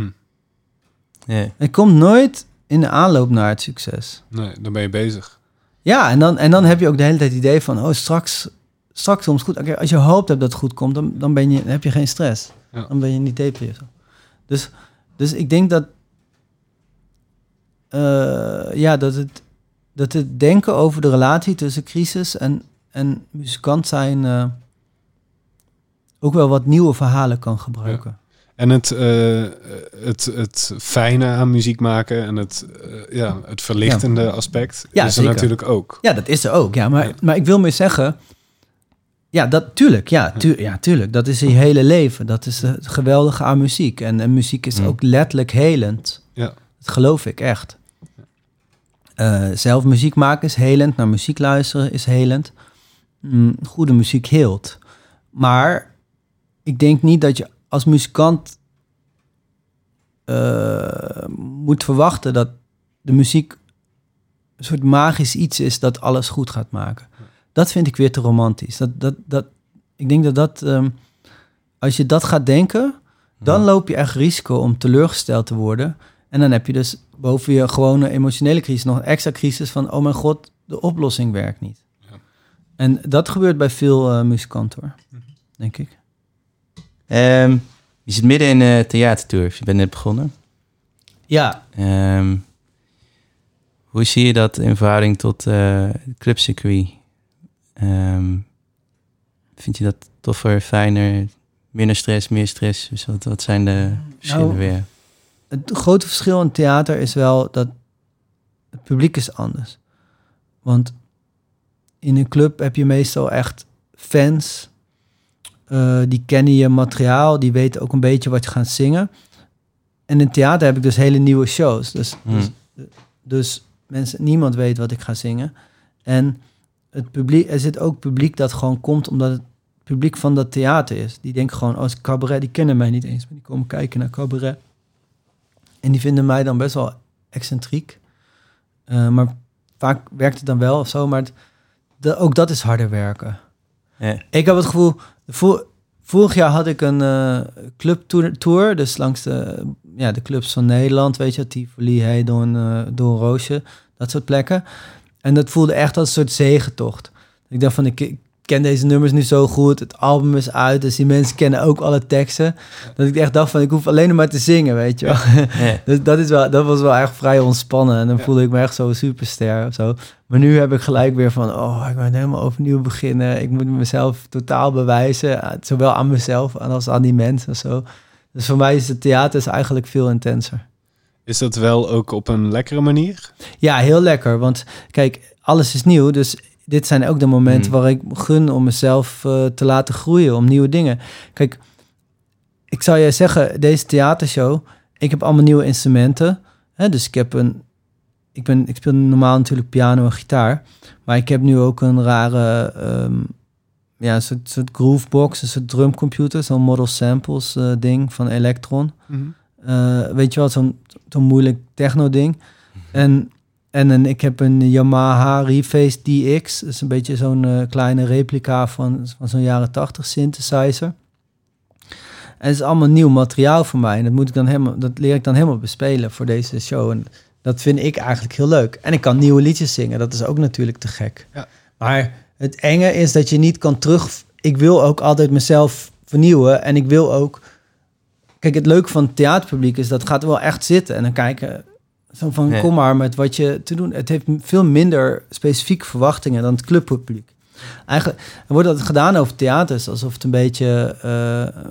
S2: Ja.
S1: Het komt nooit in de aanloop naar het succes.
S4: nee, dan ben je bezig.
S1: Ja, en dan, en dan heb je ook de hele tijd het idee van, oh, straks, straks komt het goed. Oké, als je hoopt dat het goed komt, dan, dan, ben je, dan heb je geen stress.
S4: Ja.
S1: Dan ben je niet depressief. Dus, dus ik denk dat, eh, ja, dat het, dat het denken over de relatie tussen crisis en, en muzikant zijn eh, ook wel wat nieuwe verhalen kan gebruiken.
S4: En het, eh, het, het fijne aan muziek maken en het, ja, het verlichtende aspect
S1: Ja,
S4: is er natuurlijk ook.
S1: Ja, dat is er ook. Ja, maar,
S4: Ja.
S1: maar ik wil meer zeggen. Ja, dat, tuurlijk. Ja, tu ja, tuurlijk. Dat is je hele leven. Dat is het geweldige aan muziek. En, en muziek is ook letterlijk helend.
S4: Ja.
S1: Dat geloof ik echt. Eh, zelf muziek maken is helend. Naar muziek luisteren is helend. Mm, goede muziek heelt. Maar ik denk niet dat je als muzikant eh, moet verwachten dat de muziek een soort magisch iets is dat alles goed gaat maken. Dat vind ik weer te romantisch. Dat, dat, dat, ik denk dat dat, ehm, als je dat gaat denken, dan
S2: Ja.
S1: loop je echt risico om teleurgesteld te worden. En dan heb je dus boven je gewone emotionele crisis nog een extra crisis van, oh mijn god, de oplossing werkt niet.
S4: Ja.
S1: En dat gebeurt bij veel eh, muzikanten hoor, denk ik.
S2: Ehm, je zit midden in een theatertour. Je bent net begonnen.
S1: Ja,
S2: Ehm, hoe zie je dat in verhouding tot eh het clubcircuit? Ehm, vind je dat toffer, fijner, Minder stress, meer stress. Dus wat, wat zijn de verschillen
S1: Nou,
S2: weer?
S1: Het grote verschil in theater is wel dat het publiek is anders. Want in een club heb je meestal echt fans. eh, die kennen je materiaal, die weten ook een beetje wat je gaat zingen. En in theater heb ik dus hele nieuwe shows. Dus,
S2: Hmm.
S1: dus, dus mensen, niemand weet wat ik ga zingen. En het publiek, er zit ook publiek dat gewoon komt omdat het publiek van dat theater is. Die denken gewoon, als cabaret, die kennen mij niet eens, maar die komen kijken naar cabaret. En die vinden mij dan best wel excentriek. Eh, maar vaak werkt het dan wel of zo. Maar het- de, ook dat is harder werken.
S2: Ja.
S1: Ik heb het gevoel... Vor, vorig jaar had ik een eh clubtour, tour, dus langs de, ja, de clubs van Nederland, weet je, Tivoli, eh Don Roosje, dat soort plekken. En dat voelde echt als een soort zegentocht. Ik dacht van, ik, ik ken deze nummers nu zo goed, het album is uit, dus die mensen kennen ook alle teksten. Dat ik echt dacht van, ik hoef alleen nog maar te zingen, weet je wel.
S2: Ja. [LAUGHS]
S1: Dus dat, is wel, dat was wel echt vrij ontspannen. En dan
S4: Ja.
S1: voelde ik me echt zo superster of zo. Maar nu heb ik gelijk weer van... oh, ik moet helemaal overnieuw beginnen. Ik moet mezelf totaal bewijzen. eh, Zowel aan mezelf als aan die mensen of zo. Dus voor mij is het theater is eigenlijk veel intenser.
S4: Is dat wel ook op een lekkere manier?
S1: Ja, heel lekker. Want kijk, alles is nieuw. Dus dit zijn ook de momenten
S2: Mm.
S1: waar ik gun om mezelf eh, te laten groeien. Om nieuwe dingen. Kijk, ik zou je zeggen, deze theatershow... Ik heb allemaal nieuwe instrumenten. Hè? Dus ik heb een... Ik, ben, ik speel normaal natuurlijk piano en gitaar. Maar ik heb nu ook een rare... ehm, ja, een soort, soort groovebox. Een soort drumcomputer. Zo'n Model Samples eh, ding van Electron. Eh, weet je wel, zo'n zo'n moeilijk techno-ding. En, en een, ik heb een Yamaha Reface DX. Dat is een beetje zo'n eh, kleine replica van, van zo'n jaren 80 synthesizer. En het is allemaal nieuw materiaal voor mij. En dat, moet ik dan helemaal, dat leer ik dan helemaal bespelen voor deze show. En dat vind ik eigenlijk heel leuk. En ik kan nieuwe liedjes zingen. Dat is ook natuurlijk te gek.
S4: Ja.
S1: Maar het enge is dat je niet kan terug... Ik wil ook altijd mezelf vernieuwen. En ik wil ook... Kijk, het leuke van het theaterpubliek is dat gaat wel echt zitten. En dan kijken... Zo van, kom maar met wat je te doen. Het heeft veel minder specifieke verwachtingen dan het clubpubliek. Eigenlijk er wordt dat gedaan over theaters alsof het een beetje eh,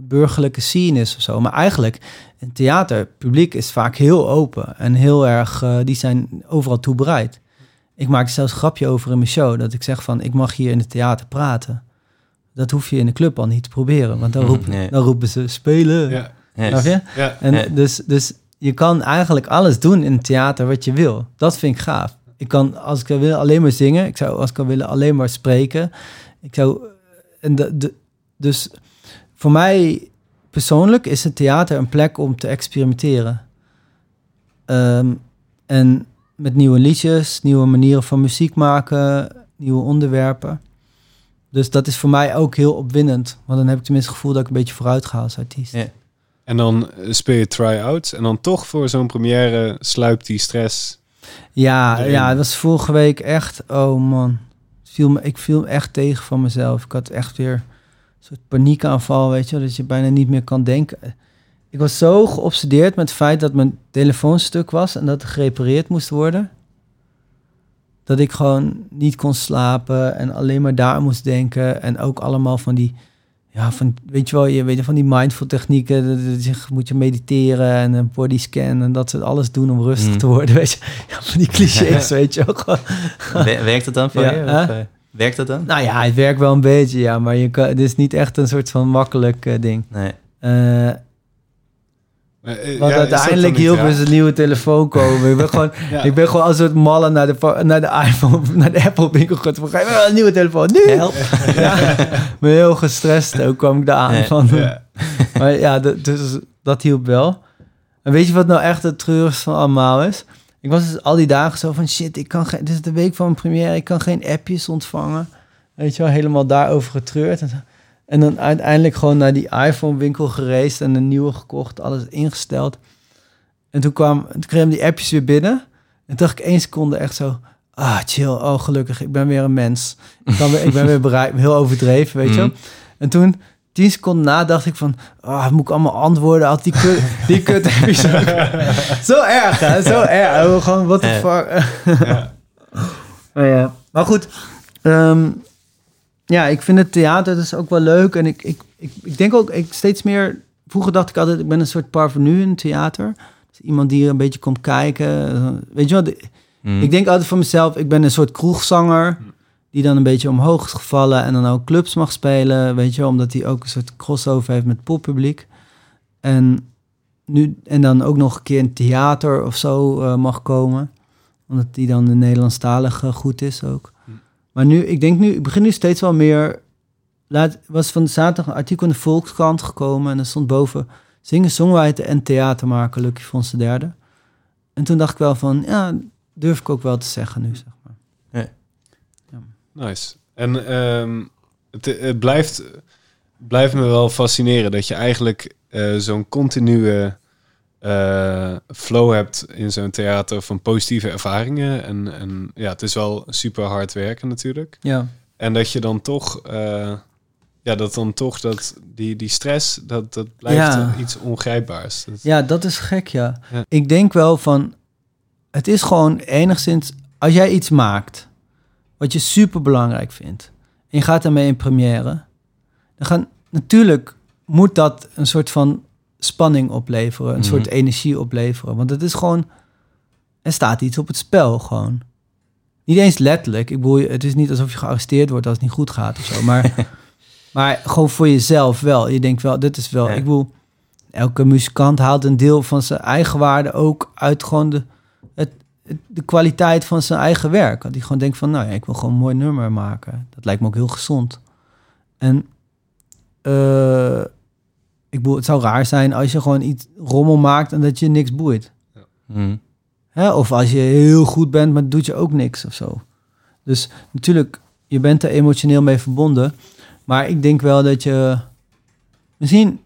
S1: burgerlijke scene is of zo. Maar eigenlijk, een theaterpubliek is vaak heel open en heel erg, eh, die zijn overal toe bereid. Ik maak er zelfs een grapje over in mijn show, dat ik zeg van, ik mag hier in het theater praten. Dat hoef je in de club al niet te proberen, want dan, [LAUGHS] roepen,
S2: nee.
S1: dan roepen ze spelen.
S4: Ja.
S2: Ja.
S1: Snap je?
S4: Ja.
S1: En
S2: Ja.
S1: dus, dus je kan eigenlijk alles doen in het theater wat je wil. Dat vind ik gaaf. Ik kan, als ik wil, alleen maar zingen. Ik zou, als ik wil, alleen maar spreken. Ik zou, en de, de, dus voor mij persoonlijk is het theater een plek om te experimenteren. Ehm, en met nieuwe liedjes, nieuwe manieren van muziek maken, nieuwe onderwerpen. Dus dat is voor mij ook heel opwindend. Want dan heb ik tenminste het gevoel dat ik een beetje vooruit ga als artiest.
S4: En dan eh, speel je try-outs. En dan toch voor zo'n première sluipt die stress.
S1: Ja,
S4: erin.
S1: ja, het was vorige week echt, oh man. Viel me, ik viel me echt tegen van mezelf. Ik had echt weer een soort paniekaanval, weet je, dat je bijna niet meer kan denken. Ik was zo geobsedeerd met het feit dat mijn telefoon stuk was en dat er gerepareerd moest worden. Dat ik gewoon niet kon slapen en alleen maar daar moest denken. En ook allemaal van die, ja, van, weet je wel, je weet van die mindful technieken. dat- je moet je mediteren en een bodyscan en dat ze alles doen om rustig
S2: Mm.
S1: te worden, [LAUGHS] weet je. Ja, van die clichés, [LAUGHS] weet je. [LAUGHS]
S2: Wer- Werkt het dan voor
S1: Ja,
S2: je? Of, eh, werkt dat dan?
S1: Nou ja, het werkt wel een beetje, ja, maar je kan, het is niet echt een soort van makkelijk eh, ding.
S2: Nee.
S1: Eh
S4: Eh,
S1: want
S4: ja,
S1: uiteindelijk hielp is een nieuwe telefoon komen. Ik ben [LAUGHS] gewoon,
S4: Ja.
S1: ik ben gewoon als een soort malle naar de, naar de iPhone, naar de Apple winkel gegaan. Van, "Geef me wel een nieuwe telefoon, nu!
S2: Help. [LAUGHS]
S1: Ja, ben heel gestrest, ook kwam ik daar aan
S2: Ja.
S1: van.
S4: Ja. [LAUGHS]
S1: Maar ja, dat, dus dat hielp wel. En weet je wat nou echt het treurigste van allemaal is? Ik was dus al die dagen zo van shit, ik kan geen, dit is de week van mijn première, ik kan geen appjes ontvangen. Weet je wel, helemaal daarover getreurd. En, zo. En dan uiteindelijk gewoon naar die iPhone winkel gereisd en een nieuwe gekocht, alles ingesteld. En toen kwam, toen kregen die appjes weer binnen. En toen dacht ik één seconde echt zo, ah chill, oh gelukkig, ik ben weer een mens. Ik, kan weer, ik ben weer bereid, heel overdreven, weet je.
S2: Mhm.
S1: En toen, tien seconden na, dacht ik van... ah moet ik allemaal antwoorden? Had die kut, die kut. [LAUGHS] Zo erg, hè? Zo erg. Oh, Gewoon, what the fuck.
S4: Ja.
S1: Maar [LAUGHS] ja. Maar goed. ehm, ja, ik vind het theater dus ook wel leuk. En ik, ik, ik, ik denk ook, ik steeds meer... Vroeger dacht ik altijd, ik ben een soort parvenu in het theater. Dus iemand die een beetje komt kijken. Weet je de-
S2: Mm.
S1: ik denk altijd van mezelf, ik ben een soort kroegzanger... die dan een beetje omhoog is gevallen... en dan ook clubs mag spelen, weet je omdat hij ook een soort crossover heeft met poppubliek. En, nu, en dan ook nog een keer in theater of zo eh, mag komen... omdat die dan de Nederlandstalige goed is ook. Maar nu, ik denk nu, ik begin nu steeds wel meer... Laat, was van zaterdag een artikel in de Volkskrant gekomen... en er stond boven zingen, songwriten en theater maken... Lucky Fons de derde. En toen dacht ik wel van, ja, durf ik ook wel te zeggen nu, zeg maar.
S4: Nice. En ehm, het, het blijft, blijft me wel fascineren dat je eigenlijk eh, zo'n continue eh, flow hebt in zo'n theater van positieve ervaringen. En, en ja, het is wel super hard werken natuurlijk.
S1: Ja.
S4: En dat je dan toch, eh, ja, dat dan toch dat die, die stress, dat, dat blijft
S1: Ja.
S4: iets ongrijpbaars. Dat-
S1: Ja, dat is gek, ja.
S4: Ja.
S1: Ik denk wel van, het is gewoon enigszins, als jij iets maakt wat je super belangrijk vindt en je gaat daarmee in première, dan gaan natuurlijk moet dat een soort van spanning opleveren, een
S2: Mhm.
S1: soort energie opleveren, want het is gewoon, er staat iets op het spel gewoon. Niet eens letterlijk. Ik bedoel, het is niet alsof je gearresteerd wordt als het niet goed gaat of zo. Maar, [LAUGHS] maar gewoon voor jezelf wel. Je denkt wel, dit is wel...
S2: Ja.
S1: Ik bedoel, elke muzikant haalt een deel van zijn eigen waarde ook uit gewoon de, het, het- de kwaliteit van zijn eigen werk. Dat hij gewoon denkt van, nou ja, ik wil gewoon een mooi nummer maken. Dat lijkt me ook heel gezond. En eh, ik bedoel, het zou raar zijn als je gewoon iets rommel maakt en dat je niks boeit.
S2: Mm.
S1: Hè? Of als je heel goed bent, maar doet je ook niks of zo. Dus natuurlijk, je bent er emotioneel mee verbonden. Maar ik denk wel dat je... Misschien...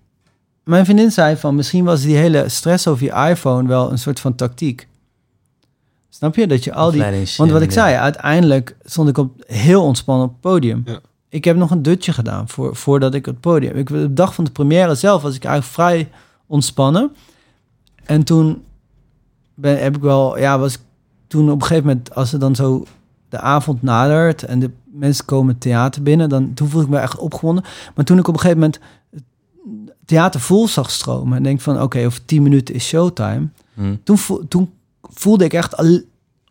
S1: Mijn vriendin zei van... Misschien was die hele stress over je iPhone wel een soort van tactiek. Snap je? Dat je al die... Want wat ik zei, uiteindelijk stond ik op heel ontspannen op het podium.
S4: Ja.
S1: Ik heb nog een dutje gedaan voor, voordat ik het podium. Ik, de dag van de première zelf was ik eigenlijk vrij ontspannen. En toen ben, heb ik wel, ja, was ik toen op een gegeven moment, als er dan zo de avond nadert en de mensen komen het theater binnen, dan toen voelde ik me echt opgewonden. Maar toen ik op een gegeven moment het theater vol zag stromen en denk van, oké, over tien minuten is showtime
S2: Mm.
S1: toen, voel- toen voelde ik echt al,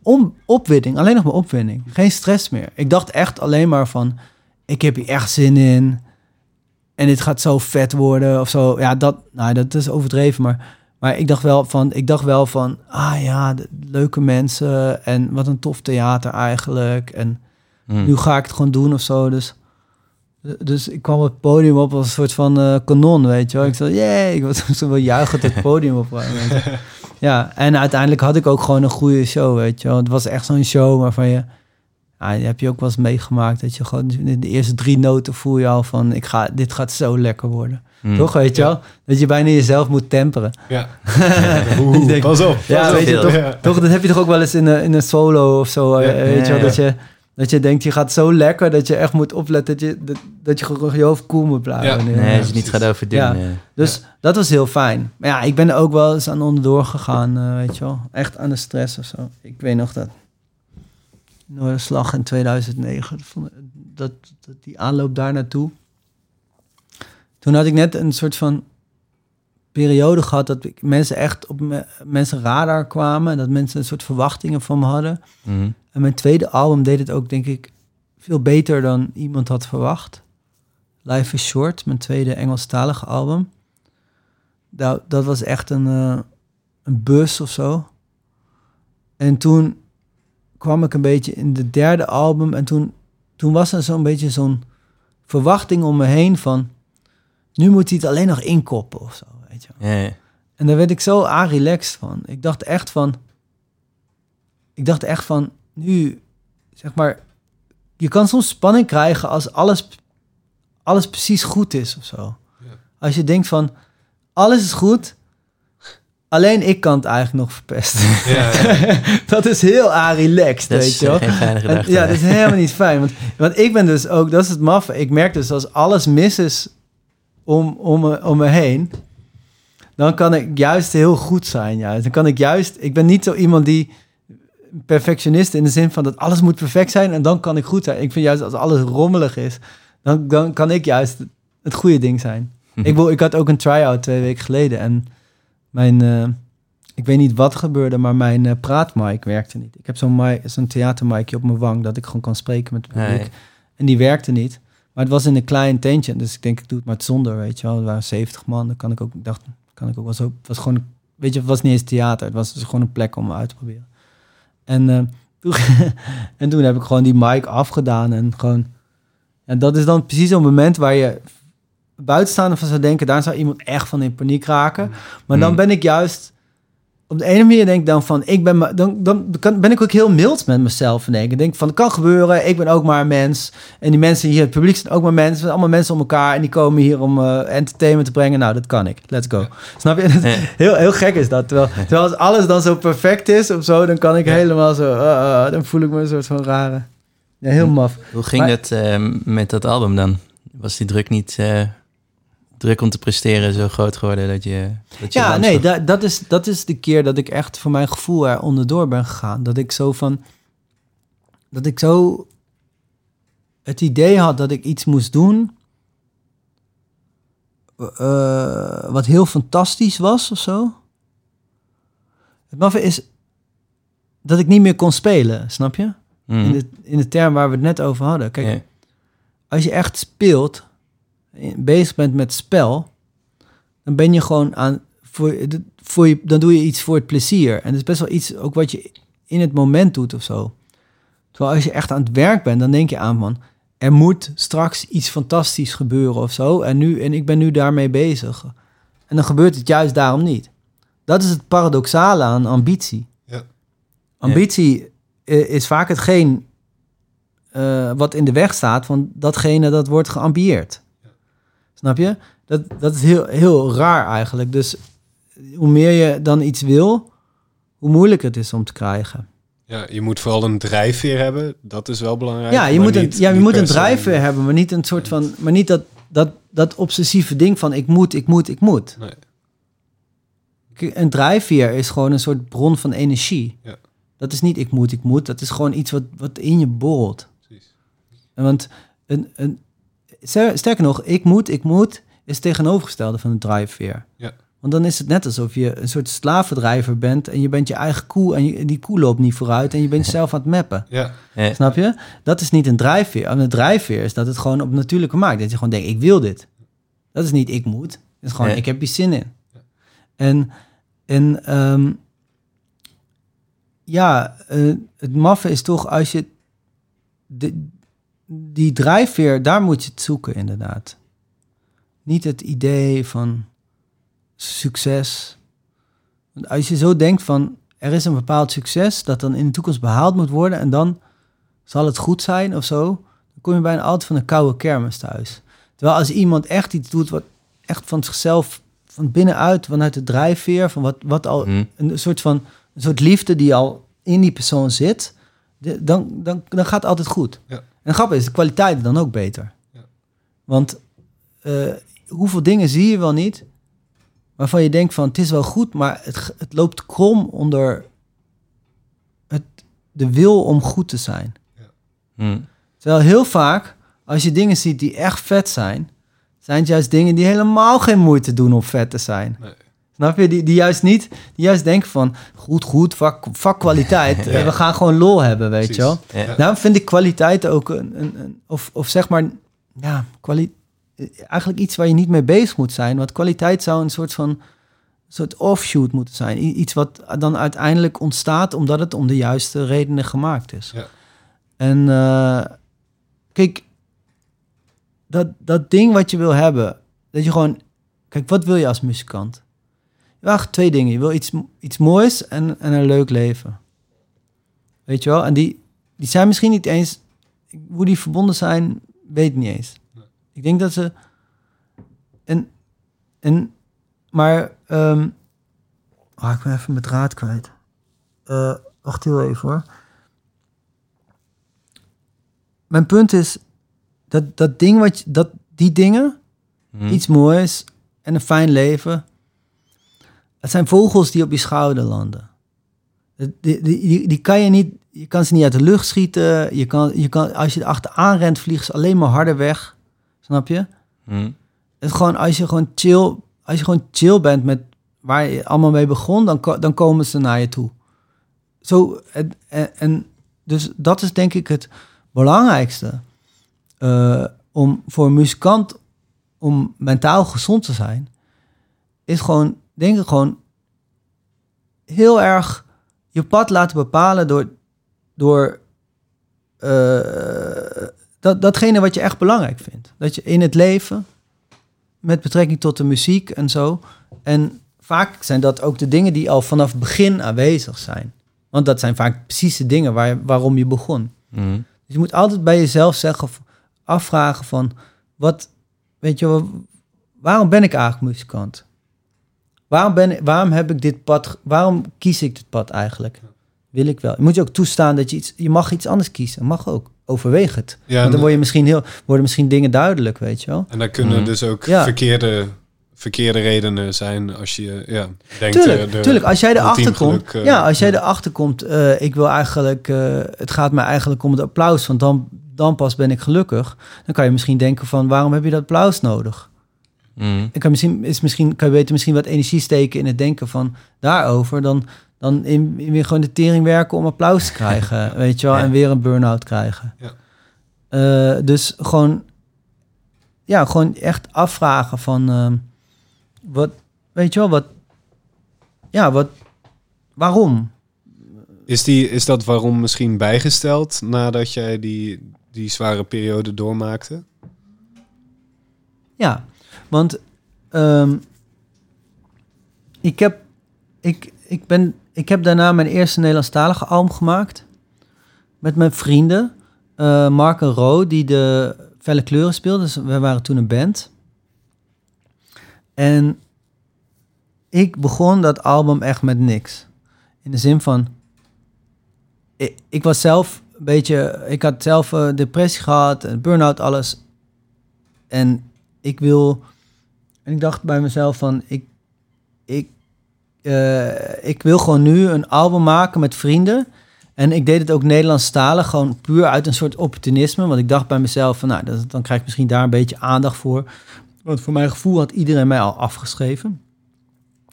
S1: om, opwinding, alleen nog maar opwinding. Geen stress meer. Ik dacht echt alleen maar van, ik heb hier echt zin in. En dit gaat zo vet worden of zo. Ja, dat, nou, dat is overdreven, maar, maar ik dacht wel van, ik dacht wel van, ah ja, de, leuke mensen en wat een tof theater eigenlijk. En
S2: Mm.
S1: nu ga ik het gewoon doen of zo. Dus, dus ik kwam het podium op als een soort van eh, kanon, weet je wel. Ik zei, jee, ik was zo wel juichend het podium op. [LAUGHS] ja, en uiteindelijk had ik ook gewoon een goede show, weet je wel. Het was echt zo'n show waarvan je... Ja, heb je ook wel eens meegemaakt. Dat je gewoon in de eerste drie noten voel je al van... Ik ga, dit gaat zo lekker worden.
S2: Mm.
S1: Toch, weet je
S4: Ja.
S1: wel? Dat je bijna jezelf moet temperen.
S4: Ja. [LAUGHS]
S1: Oeh,
S4: Oeh, pas op.
S1: Ja,
S4: pas op.
S1: weet je, toch,
S4: Ja.
S1: toch, dat heb je toch ook wel eens in een, in een solo of zo. eh, weet je wel, dat je, dat je denkt, je gaat zo lekker dat je echt moet opletten dat je, dat, dat je je hoofd koel moet blijven.
S4: Ja.
S2: Nee, als je niet gaat overdoen.
S1: Ja. Dus dat was heel fijn. Maar ja, ik ben er ook wel eens aan onderdoor gegaan, eh, weet je wel. Echt aan de stress of zo. Ik weet nog dat Noorderslag in 2009, dat, dat, die aanloop daar naartoe. Toen had ik net een soort van periode gehad dat ik mensen echt op me- mensen radar kwamen. En dat mensen een soort verwachtingen van me hadden.
S2: Mm.
S1: En mijn tweede album deed het ook, denk ik, veel beter dan iemand had verwacht. Life is Short, mijn tweede Engelstalige album. Dat, dat was echt een, eh, een bus of zo. En toen kwam ik een beetje in de derde album. En toen, toen was er zo'n beetje zo'n verwachting om me heen van... Nu moet hij het alleen nog inkoppen of zo, weet je wel.
S2: Ja, ja.
S1: En daar werd ik zo relaxed van. Ik dacht echt van... Ik dacht echt van, nu, zeg maar... Je kan soms spanning krijgen als alles, alles precies goed is of zo.
S4: Ja.
S1: Als je denkt van, alles is goed... Alleen ik kan het eigenlijk nog verpesten.
S4: Ja, ja. [LAUGHS]
S1: dat is heel relaxed,
S2: Dat
S1: weet
S2: is
S1: je
S2: eh,
S1: wel.
S2: geen fijne
S1: En-
S2: gedachte.
S1: ja, dat is helemaal niet fijn. Want, want ik ben dus ook, dat is het maffe. Ik merk dus als alles mis is om, om, me, om me heen, dan kan ik juist heel goed zijn. Juist. Dan kan ik juist, ik ben niet zo iemand die perfectionist in de zin van dat alles moet perfect zijn en dan kan ik goed zijn. Ik vind juist als alles rommelig is, dan, dan kan ik juist het goede ding zijn. ik, wil, ik had ook een try-out twee weken geleden en mijn, eh, ik weet niet wat gebeurde, maar mijn uh, praatmic werkte niet. Ik heb zo'n zo'n theatermicje op mijn wang dat ik gewoon kan spreken met het publiek.
S2: Nee.
S1: En die werkte niet. Maar het was in een klein tentje. Dus ik denk, ik doe het maar zonder, weet je wel. Er waren 70 man. Dan kan ik ook, ik dacht, kan ik ook wel zo. Het was gewoon, weet je, het was niet eens theater. Het was dus gewoon een plek om uit te proberen. En, eh, [LAUGHS] toen, en toen heb ik gewoon die mic afgedaan. En gewoon, en dat is dan precies zo'n moment waar je buitenstaander van zou denken, daar zou iemand echt van in paniek raken. Maar dan
S2: Mm.
S1: ben ik juist op de ene manier denk ik dan van, ik ben, dan, dan ben ik ook heel mild met mezelf. En denk ik denk van, het kan gebeuren, ik ben ook maar een mens. En die mensen hier, het publiek zijn ook maar mensen, het zijn allemaal mensen om elkaar. En die komen hier om eh, entertainment te brengen. Nou, dat kan ik. Let's go. [LAUGHS] Snap je?
S2: Ja.
S1: heel, heel gek is dat. Terwijl, [LAUGHS] terwijl als alles dan zo perfect is of zo, dan kan ik helemaal zo, eh, eh, dan voel ik me een soort van rare. Ja, heel maf.
S2: Hoe ging
S1: Maar-
S2: het eh, met dat album dan? Was die druk niet druk om te presteren zo groot geworden dat je... Dat je
S1: Ja, nee,
S2: sloeg?
S1: dat, dat, is, dat is de keer dat ik echt voor mijn gevoel er onderdoor ben gegaan. Dat ik zo van. Dat ik zo het idee had dat ik iets moest doen. eh, wat heel fantastisch was of zo. Het maffe is dat ik niet meer kon spelen, snap je?
S2: Mhm.
S1: In, de, in de term waar we het net over hadden. Kijk, als je echt speelt, bezig bent met spel, dan ben je gewoon aan voor, voor je, dan doe je iets voor het plezier. En het is best wel iets ook wat je in het moment doet of zo. Terwijl als je echt aan het werk bent, dan denk je aan van, er moet straks iets fantastisch gebeuren of zo. En, nu, en ik ben nu daarmee bezig. En dan gebeurt het juist daarom niet. Dat is het paradoxale aan ambitie.
S4: Ja.
S1: Ambitie eh, is vaak hetgeen eh, wat in de weg staat van datgene dat wordt geambieerd. Snap je? Dat, dat is heel, heel raar eigenlijk. Dus hoe meer je dan iets wil, hoe moeilijker het is om te krijgen.
S4: Ja, je moet vooral een drijfveer hebben. Dat is wel belangrijk.
S1: Ja, je moet een, ja, je moet een drijfveer hebben, maar niet een soort van, maar niet dat, dat, dat obsessieve ding van ik moet, ik moet, ik moet.
S4: Nee.
S1: Een drijfveer is gewoon een soort bron van energie.
S4: Ja.
S1: Dat is niet ik moet, ik moet. Dat is gewoon iets wat, wat in je borrelt.
S4: Precies.
S1: En Want een, een, sterker nog, ik moet, ik moet is het tegenovergestelde van een drijfveer.
S4: Ja.
S1: Want dan is het net alsof je een soort slavendrijver bent en je bent je eigen koe en je, die koe loopt niet vooruit en je bent [LAUGHS] zelf aan het mappen.
S4: Ja,
S2: Ja.
S1: Snap je? Dat is niet een drijfveer. En een drijfveer is dat het gewoon op natuurlijke maakt. Dat je gewoon denkt, ik wil dit. Dat is niet ik moet. Dat is gewoon,
S2: Ja.
S1: ik heb hier zin in. En, en ehm, ja, eh, het maffe is toch als je... De, die drijfveer, daar moet je het zoeken inderdaad. Niet het idee van succes. Want als je zo denkt van, er is een bepaald succes dat dan in de toekomst behaald moet worden en dan zal het goed zijn of zo, dan kom je bijna altijd van een koude kermis thuis. Terwijl als iemand echt iets doet wat echt van zichzelf, van binnenuit, vanuit de drijfveer, van wat, wat al
S2: Mhm.
S1: een soort van een soort liefde die al in die persoon zit, dan, dan, dan gaat het altijd goed.
S4: Ja.
S1: En grappig is, de kwaliteit dan ook beter.
S4: Ja.
S1: Want eh, hoeveel dingen zie je wel niet, waarvan je denkt van het is wel goed, maar het, het loopt krom onder het, de wil om goed te zijn.
S2: Mhm.
S1: Terwijl heel vaak, als je dingen ziet die echt vet zijn, zijn het juist dingen die helemaal geen moeite doen om vet te zijn.
S4: Nee.
S1: Snap je? Die, die juist niet, die juist denken van, goed, goed, vak, vakkwaliteit. [LAUGHS] We gaan gewoon lol hebben, weet
S4: Precies.
S1: je wel.
S2: Ja.
S1: Daarom vind ik kwaliteit ook een, een, een of, of zeg maar, ja, eigenlijk iets waar je niet mee bezig moet zijn. Want kwaliteit zou een soort van, soort offshoot moeten zijn. I- Iets wat dan uiteindelijk ontstaat omdat het om de juiste redenen gemaakt is.
S4: Ja.
S1: En eh, kijk, dat, dat ding wat je wil hebben, dat je gewoon, kijk, wat wil je als muzikant? Eigenlijk twee dingen. Je wil iets, iets moois en, en een leuk leven. Weet je wel? En die, die zijn misschien niet eens, hoe die verbonden zijn, weet ik niet eens. Ik denk dat ze, en, en maar, ehm oh, ik ben even mijn draad kwijt. Eh, wacht heel even hoor. Mijn punt is dat dat ding wat je, dat die dingen,
S2: Mhm.
S1: iets moois en een fijn leven, het zijn vogels die op je schouder landen. Die, die, die, kan je niet, je kan ze niet uit de lucht schieten. Je kan, je kan, als je er achteraan rent, vliegen ze alleen maar harder weg. Snap je?
S2: Hm.
S1: Het is gewoon als je gewoon chill, als je gewoon chill bent met waar je allemaal mee begon, dan, dan komen ze naar je toe. Zo, en, en, en dus dat is denk ik het belangrijkste. eh, om voor een muzikant, om mentaal gezond te zijn, is gewoon, denk ik gewoon, heel erg je pad laten bepalen door, door eh, dat, datgene wat je echt belangrijk vindt. Dat je in het leven, met betrekking tot de muziek en zo. En vaak zijn dat ook de dingen die al vanaf het begin aanwezig zijn. Want dat zijn vaak precies de dingen waar, waarom je begon.
S2: Hm.
S1: Dus je moet altijd bij jezelf zeggen, of afvragen van, wat, weet je, waarom ben ik eigenlijk muzikant? Waarom, ben, ik- waarom heb ik dit pad, waarom kies ik dit pad eigenlijk? Wil ik wel. Je moet je ook toestaan dat je iets, je mag iets anders kiezen. Mag ook. Overweeg het.
S4: Ja,
S1: Want dan word je misschien heel, worden misschien dingen duidelijk, weet je wel.
S4: en daar kunnen
S2: Mhm.
S4: dus ook
S1: Ja.
S4: verkeerde, verkeerde redenen zijn als je ja, denkt...
S1: Tuurlijk,
S4: eh, de-
S1: tuurlijk. Als jij erachter komt,
S4: eh,
S1: ja, als jij
S4: ja.
S1: erachter komt, eh, ik wil eigenlijk, eh, het gaat me eigenlijk om het applaus, want dan, dan pas ben ik gelukkig. Dan kan je misschien denken van, waarom heb je dat applaus nodig?
S2: Hm.
S1: Ik kan misschien, is misschien, kan je beter misschien wat energie steken in het denken van daarover, dan, dan in, in weer gewoon de tering werken om applaus te [LAUGHS] krijgen, weet je wel,
S2: Ja.
S1: en weer een burn-out krijgen.
S4: Ja.
S1: Eh, dus gewoon, ja, gewoon echt afvragen van, ehm, wat, weet je wel, wat, ja, wat, waarom?
S4: Is, die, is dat waarom misschien bijgesteld nadat jij die, die zware periode doormaakte?
S1: Ja, want ehm, ik, heb, ik, ik, ben, ik heb daarna mijn eerste Nederlandstalige album gemaakt. Met mijn vrienden. eh, Mark en Ro, die de felle kleuren speelden. Dus we waren toen een band. En ik begon dat album echt met niks. In de zin van... Ik, was zelf een beetje... Ik had zelf eh, depressie gehad, burn-out, alles. En ik wil. En ik dacht bij mezelf van ik. Ik, eh, ik wil gewoon nu een album maken met vrienden. En ik deed het ook Nederlandstalig, gewoon puur uit een soort opportunisme. Want ik dacht bij mezelf van, nou, dan krijg ik misschien daar een beetje aandacht voor. Want voor mijn gevoel had iedereen mij al afgeschreven.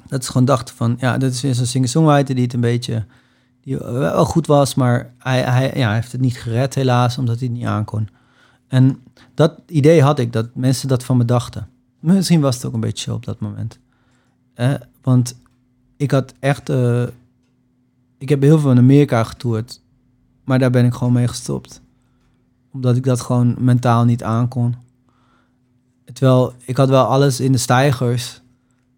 S1: Dat is gewoon dacht van, ja, dat is weer zo'n singer-songwriter die het een beetje, die wel goed was, maar hij, hij, ja, hij heeft het niet gered helaas, omdat hij het niet aankon. En dat idee had ik, dat mensen dat van me dachten. Misschien was het ook een beetje zo op dat moment. Eh, want ik had echt... eh, ik heb heel veel in Amerika getoerd. Maar daar ben ik gewoon mee gestopt. Omdat ik dat gewoon mentaal niet aankon. Terwijl ik had wel alles in de stijgers...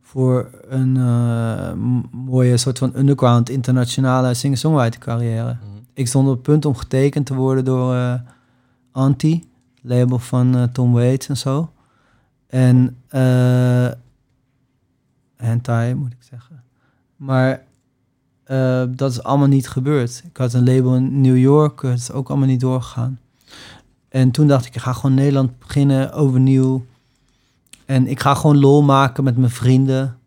S1: voor een eh, mooie soort van underground internationale singer-songwriter carrière. Ik stond op het punt om getekend te worden door eh Anti, label van eh, Tom Waits en zo. En eh hentai moet ik zeggen. Maar eh, dat is allemaal niet gebeurd. Ik had een label in New York, het is ook allemaal niet doorgegaan. En toen dacht ik, ik ga gewoon Nederland beginnen overnieuw. En ik ga gewoon lol maken met mijn vrienden.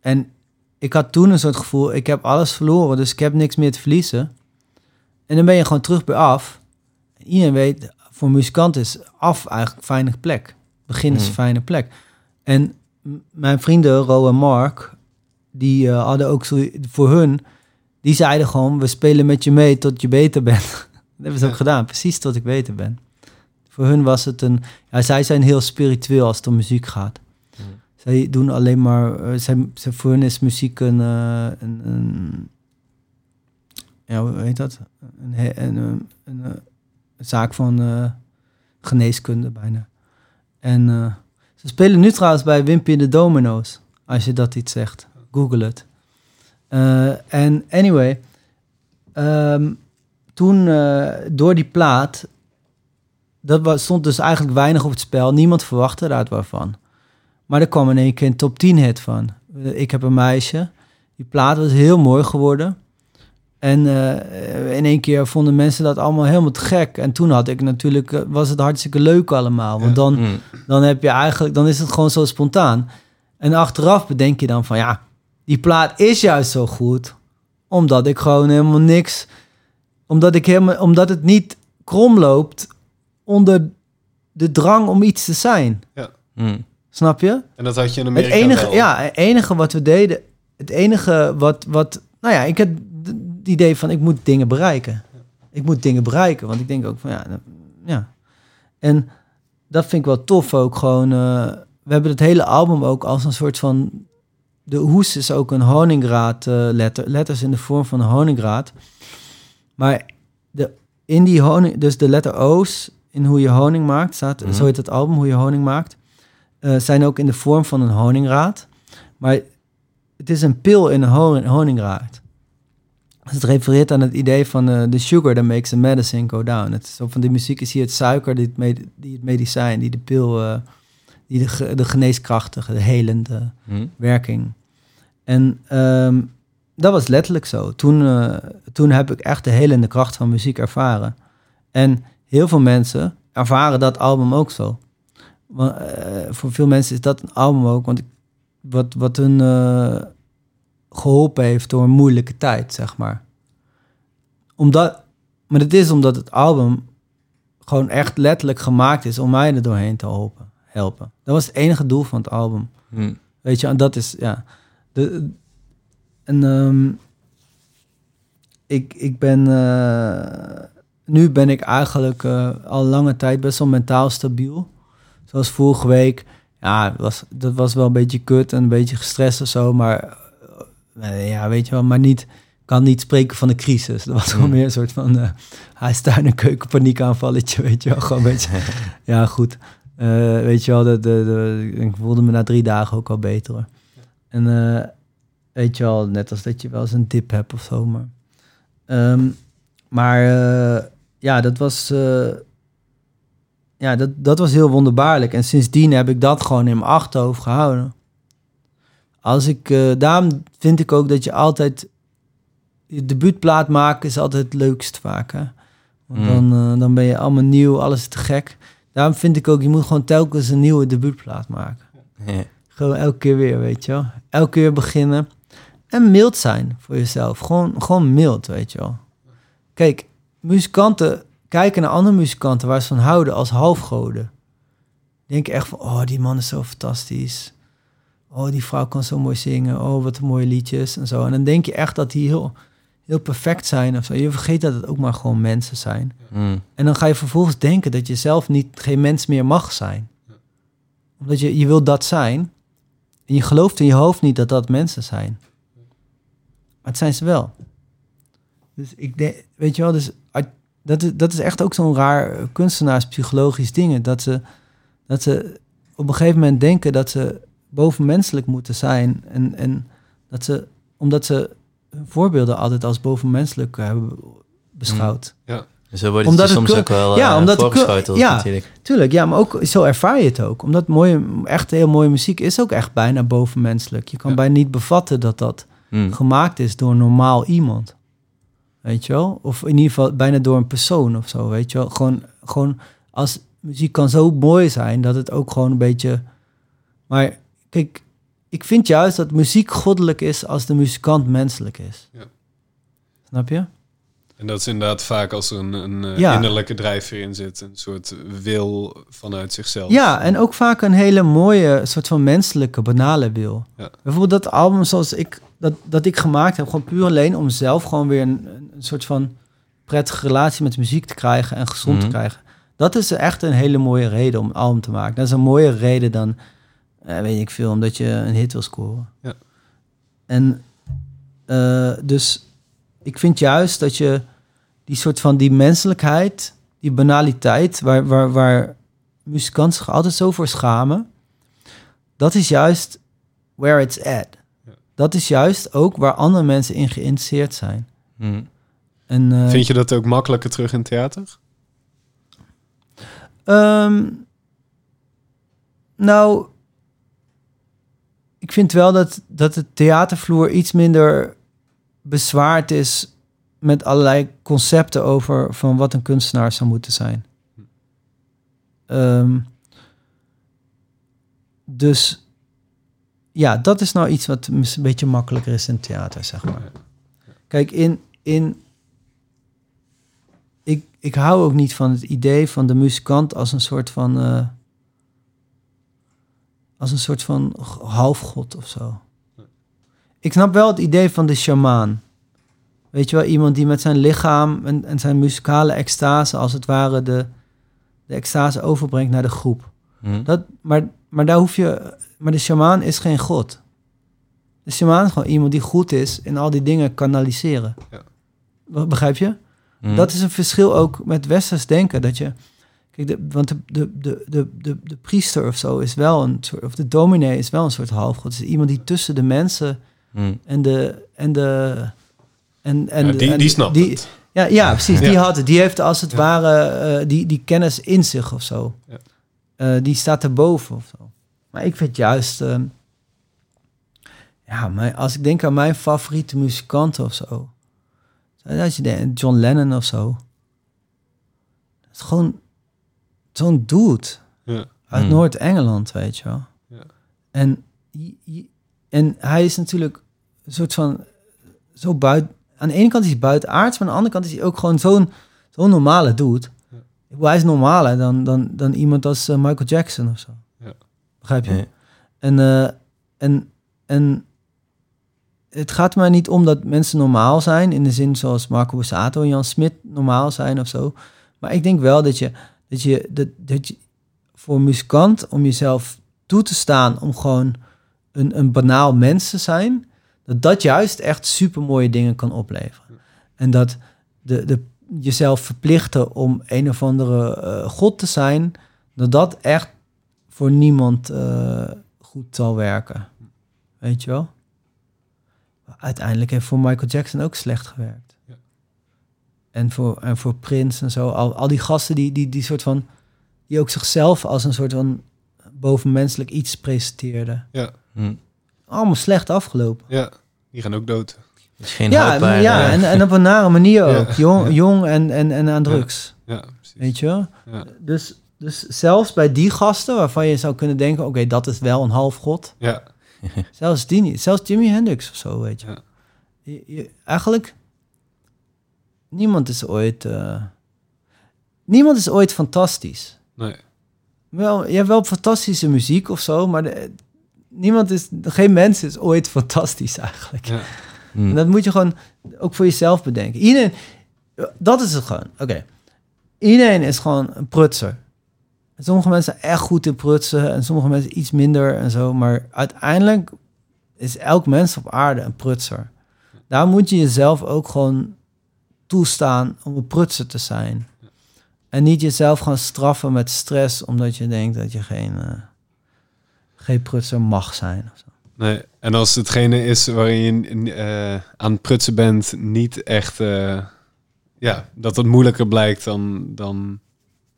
S1: En ik had toen een soort gevoel, ik heb alles verloren, dus ik heb niks meer te verliezen. En dan ben je gewoon terug bij af. Iedereen weet, voor muzikanten is af eigenlijk fijne plek. Begin is een
S2: Mm.
S1: fijne plek. En mijn vrienden, Ro en Mark, die eh, hadden ook zo, voor hun, die zeiden gewoon, we spelen met je mee tot je beter bent. [LAUGHS] dat hebben ze ook gedaan, precies tot ik beter ben. Voor hun was het een, ja, zij zijn heel spiritueel als het om muziek gaat.
S2: Mm.
S1: Zij doen alleen maar, eh, zij, voor hun is muziek een, eh, een, een ja, hoe heet dat? Een, een, een zaak van eh, geneeskunde bijna. En eh, ze spelen nu trouwens bij Wimpy de Domino's, als je dat iets zegt. Google het. Eh, En anyway, ehm, toen door die plaat, dat was, stond dus eigenlijk weinig op het spel. Niemand verwachtte daar wat van. Maar er kwam in één keer een top 10 hit van. Ik heb een meisje. Die plaat was heel mooi geworden. En eh, in één keer vonden mensen dat allemaal helemaal te gek. En toen had ik natuurlijk, eh, was het hartstikke leuk allemaal. Want
S4: Ja.
S1: dan,
S2: Hm.
S1: dan heb je eigenlijk, dan is het gewoon zo spontaan. En achteraf bedenk je dan van ja, die plaat is juist zo goed. Omdat ik gewoon helemaal niks... Omdat, ik helemaal, omdat het niet krom loopt onder de drang om iets te zijn.
S2: Mm.
S1: Snap je?
S4: En dat had je in
S1: Het
S4: Amerika
S1: enige,
S4: wel.
S1: ja, het enige wat we deden... Het enige wat... wat nou ja, ik het idee van ik moet dingen bereiken. Ik moet dingen bereiken. Want ik denk ook van ja... ja. En dat vind ik wel tof ook gewoon... eh, we hebben het hele album ook als een soort van... De hoes is ook een honingraad eh, letter. Letters in de vorm van een honingraad. Maar de, in die honing... Dus de letter O's in hoe je honing maakt... Staat,
S2: Mhm.
S1: Zo heet het album, hoe je honing maakt. eh, zijn ook in de vorm van een honingraad. Maar het is een pil in een honing, honingraad. Dus het refereert aan het idee van eh, the sugar that makes the medicine go down. Het zo van die muziek is hier het suiker, die het, med- die het medicijn, die de pil, eh, die de, ge- de geneeskrachtige, de helende
S2: Mm.
S1: werking. En ehm, dat was letterlijk zo. Toen, eh, toen heb ik echt de helende kracht van muziek ervaren. En heel veel mensen ervaren dat album ook zo. Want, voor veel mensen is dat een album ook, want ik, wat, wat hun geholpen heeft door een moeilijke tijd, zeg maar. Omdat, maar het is omdat het album gewoon echt letterlijk gemaakt is om mij er doorheen te helpen. helpen. Dat was het enige doel van het album.
S2: Mm.
S1: Weet je, en dat is, ja. De, en ehm, ik, ik ben, eh, nu ben ik eigenlijk eh, al lange tijd best wel mentaal stabiel. Zoals vorige week, ja, was, dat was wel een beetje kut en een beetje gestrest of zo, maar ja, weet je wel, maar niet, kan niet spreken van een crisis. Dat was gewoon
S2: Mm.
S1: meer een soort van uh, huistuin- en keukenpaniekaanvalletje, [LAUGHS] weet je wel, gewoon een beetje, [LAUGHS] ja, goed. Eh, weet je wel, de, de, de, ik voelde me na drie dagen ook al beter. hoor. En eh, weet je wel, net als dat je wel eens een dip hebt of zo. Maar, Ehm, maar eh, ja, dat was, eh, ja, dat, dat was heel wonderbaarlijk. En sindsdien heb ik dat gewoon in mijn achterhoofd gehouden. Als ik, eh, daarom vind ik ook dat je altijd... Je debuutplaat maken is altijd het leukst vaak, hè? Want
S2: Mm.
S1: dan, eh, dan ben je allemaal nieuw, alles is te gek. Daarom vind ik ook, je moet gewoon telkens een nieuwe debuutplaat maken. Gewoon elke keer weer, weet je wel. Elke keer beginnen. En mild zijn voor jezelf. Gewoon, gewoon mild, weet je wel. Kijk, muzikanten kijken naar andere muzikanten waar ze van houden als halfgoden. Denken echt van, oh, die man is zo fantastisch. Oh, die vrouw kan zo mooi zingen. Oh, wat mooie liedjes en zo. En dan denk je echt dat die heel, heel perfect zijn of zo. Je vergeet dat het ook maar gewoon mensen zijn.
S2: Mm.
S1: En dan ga je vervolgens denken dat je zelf niet, geen mens meer mag zijn. Omdat je, je wil dat zijn. En je gelooft in je hoofd niet dat dat mensen zijn. Maar het zijn ze wel. Dus ik denk, weet je wel, dus dat is, dat is echt ook zo'n raar eh, kunstenaarspsychologisch ding. Dat ze, dat ze op een gegeven moment denken dat ze bovenmenselijk moeten zijn. En, en dat ze, omdat ze hun voorbeelden altijd als bovenmenselijk hebben beschouwd.
S2: Zo wordt het
S1: Omdat
S2: je
S1: het
S2: soms ook wel
S1: ja,
S2: ja,
S1: omdat
S2: voorgeschoteld
S1: ja.
S2: natuurlijk.
S1: Tuurlijk, ja, maar ook zo ervaar je het ook. Omdat mooie, echt heel mooie muziek is ook echt bijna bovenmenselijk. Je kan
S4: Ja.
S1: bijna niet bevatten dat dat
S2: Mm.
S1: gemaakt is door normaal iemand. Weet je wel? Of in ieder geval bijna door een persoon of zo, weet je wel? Gewoon, gewoon als muziek kan zo mooi zijn dat het ook gewoon een beetje... Maar kijk, ik vind juist dat muziek goddelijk is als de muzikant menselijk is.
S4: Ja.
S1: Snap je?
S4: En dat is inderdaad vaak als er een, een eh,
S1: Ja.
S4: innerlijke drijfveer in zit. Een soort wil vanuit zichzelf.
S1: Ja, en ook vaak een hele mooie, soort van menselijke, banale wil.
S4: Ja.
S1: Bijvoorbeeld dat album zoals ik, dat, dat ik gemaakt heb, gewoon puur alleen om zelf gewoon weer een, een soort van prettige relatie met muziek te krijgen en gezond
S2: Mhm.
S1: te krijgen. Dat is echt een hele mooie reden om een album te maken. Dat is een mooie reden dan, eh, weet ik veel, omdat je een hit wil scoren.
S4: Ja.
S1: En eh, dus ik vind juist dat je die soort van die menselijkheid, die banaliteit, waar, waar, waar muzikanten zich altijd zo voor schamen, dat is juist where it's at.
S4: Ja.
S1: Dat is juist ook waar andere mensen in geïnteresseerd zijn.
S2: Mm.
S1: En, eh,
S4: Vind je dat ook makkelijker terug in theater?
S1: Ehm, nou, ik vind wel dat, dat de theatervloer iets minder bezwaard is met allerlei concepten over van wat een kunstenaar zou moeten zijn. Ehm, dus ja, dat is nou iets wat een beetje makkelijker is in theater, zeg maar. Kijk, in... in ik, ik hou ook niet van het idee van de muzikant als een soort van... eh, als een soort van halfgod of zo. Ik snap wel het idee van de shamaan. Weet je wel, iemand die met zijn lichaam en, en zijn muzikale extase... als het ware de, de extase overbrengt naar de groep.
S2: Hm.
S1: Dat, maar, maar daar hoef je. Maar de shamaan is geen god. De shamaan is gewoon iemand die goed is in al die dingen kanaliseren.
S4: Ja.
S1: Be- Begrijp je?
S2: Hm.
S1: Dat is een verschil ook met westers denken. Dat je. Kijk, de, want de, de, de, de, de, de priester of zo is wel een soort. Of de dominee is wel een soort halfgod. Het is iemand die tussen de mensen
S2: Hm.
S1: en de. En de en, en
S4: Ja, die,
S1: en
S4: die snapt
S1: die,
S4: het.
S1: ja, ja, precies. Die had het. Die heeft als het
S4: Ja.
S1: ware eh, die, die kennis in zich of zo.
S4: Ja.
S1: Eh, die staat erboven of zo. Maar ik vind juist... ehm, ja, mijn, als ik denk aan mijn favoriete muzikanten of zo... Als je denkt, John Lennon of zo... Dat is gewoon zo'n dude
S4: Ja.
S1: uit
S2: Hmm.
S1: Noord-Engeland, weet je wel.
S4: Ja.
S1: En, en hij is natuurlijk een soort van zo buiten. Aan de ene kant is hij buitenaards, maar aan de andere kant is hij ook gewoon zo'n zo'n normale dude.
S4: Ja.
S1: Hij is normaler dan, dan, dan iemand als eh, Michael Jackson of zo.
S4: Ja.
S1: Begrijp je?
S2: Ja.
S1: En, eh, en, en het gaat mij niet om dat mensen normaal zijn, in de zin zoals Marco Borsato en Jan Smit normaal zijn of zo. Maar ik denk wel dat je, dat je, dat, dat je voor muzikant, om jezelf toe te staan om gewoon een, een banaal mens te zijn, dat dat juist echt super mooie dingen kan opleveren. En dat de, de, jezelf verplichten om een of andere eh, god te zijn, dat dat echt voor niemand eh, goed zal werken. Weet je wel? Uiteindelijk heeft voor Michael Jackson ook slecht gewerkt.
S4: Ja.
S1: En, voor, en voor Prince en zo. Al, al die gasten die, die, die soort van... Die ook zichzelf als een soort van bovenmenselijk iets presenteerden.
S2: Hm.
S1: Allemaal slecht afgelopen.
S4: ja, die gaan ook dood.
S2: geen
S1: ja, ja en, en op een nare manier
S4: Ja.
S1: ook. Jong,
S4: Ja.
S1: jong en, en, en aan drugs.
S4: Ja, precies.
S1: Weet je wel?
S4: Ja.
S1: Dus, dus zelfs bij die gasten waarvan je zou kunnen denken... oké, dat is wel een halfgod.
S4: Ja,
S1: Zelfs die niet. Zelfs Jimi Hendrix of zo, weet je.
S4: Ja.
S1: Je- je- eigenlijk... Niemand is ooit... eh, niemand is ooit fantastisch.
S4: nee.
S1: Wel, je hebt wel fantastische muziek of zo, maar de- niemand is... Geen mens is ooit [LAUGHS] fantastisch eigenlijk.
S4: Ja.
S2: hm.
S1: En dat moet je gewoon ook voor jezelf bedenken. Iedereen, dat is het gewoon. Oké. Iedereen is gewoon een prutser. En sommige mensen zijn echt goed in prutsen en sommige mensen iets minder en zo. Maar uiteindelijk is elk mens op aarde een prutser. Daar moet je jezelf ook gewoon toestaan om een prutser te zijn. En niet jezelf gaan straffen met stress omdat je denkt dat je geen, eh, geen prutser mag zijn. Of zo.
S4: Nee, en als hetgene is waarin je eh, aan het prutsen bent, niet echt, eh, ja, dat het moeilijker blijkt dan, dan,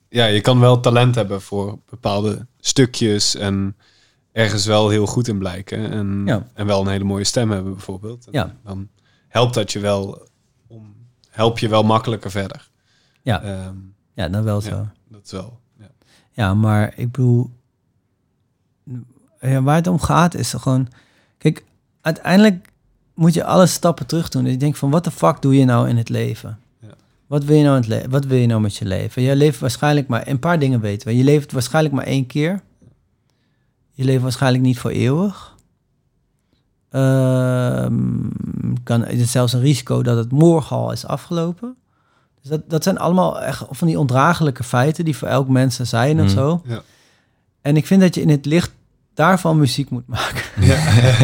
S4: ja, je kan wel talent hebben voor bepaalde stukjes en ergens wel heel goed in blijken en,
S1: Ja.
S4: en wel een hele mooie stem hebben bijvoorbeeld. En
S1: Ja.
S4: Dan helpt dat je wel, help je wel makkelijker verder.
S1: Ja.
S4: Ehm,
S1: Ja, dan wel
S4: Ja.
S1: zo.
S4: dat is wel, ja.
S1: Ja, maar ik bedoel, ja, waar het om gaat is er gewoon, kijk, uiteindelijk moet je alle stappen terug doen. En je denkt van, wat de fuck doe je nou in het leven?
S4: Ja.
S1: Wat wil je nou in het? Wat wil je nou met je leven? Je leeft waarschijnlijk maar een paar dingen weten we. Je leeft waarschijnlijk maar één keer. Je leeft waarschijnlijk niet voor eeuwig. Ehm, kan, er is zelfs een risico dat het morgen al is afgelopen. Dus dat, dat zijn allemaal echt van die ondraaglijke feiten die voor elk mens er zijn of
S2: Mm.
S1: zo.
S4: Ja.
S1: En ik vind dat je in het licht daarvan muziek moet maken.
S4: Ja.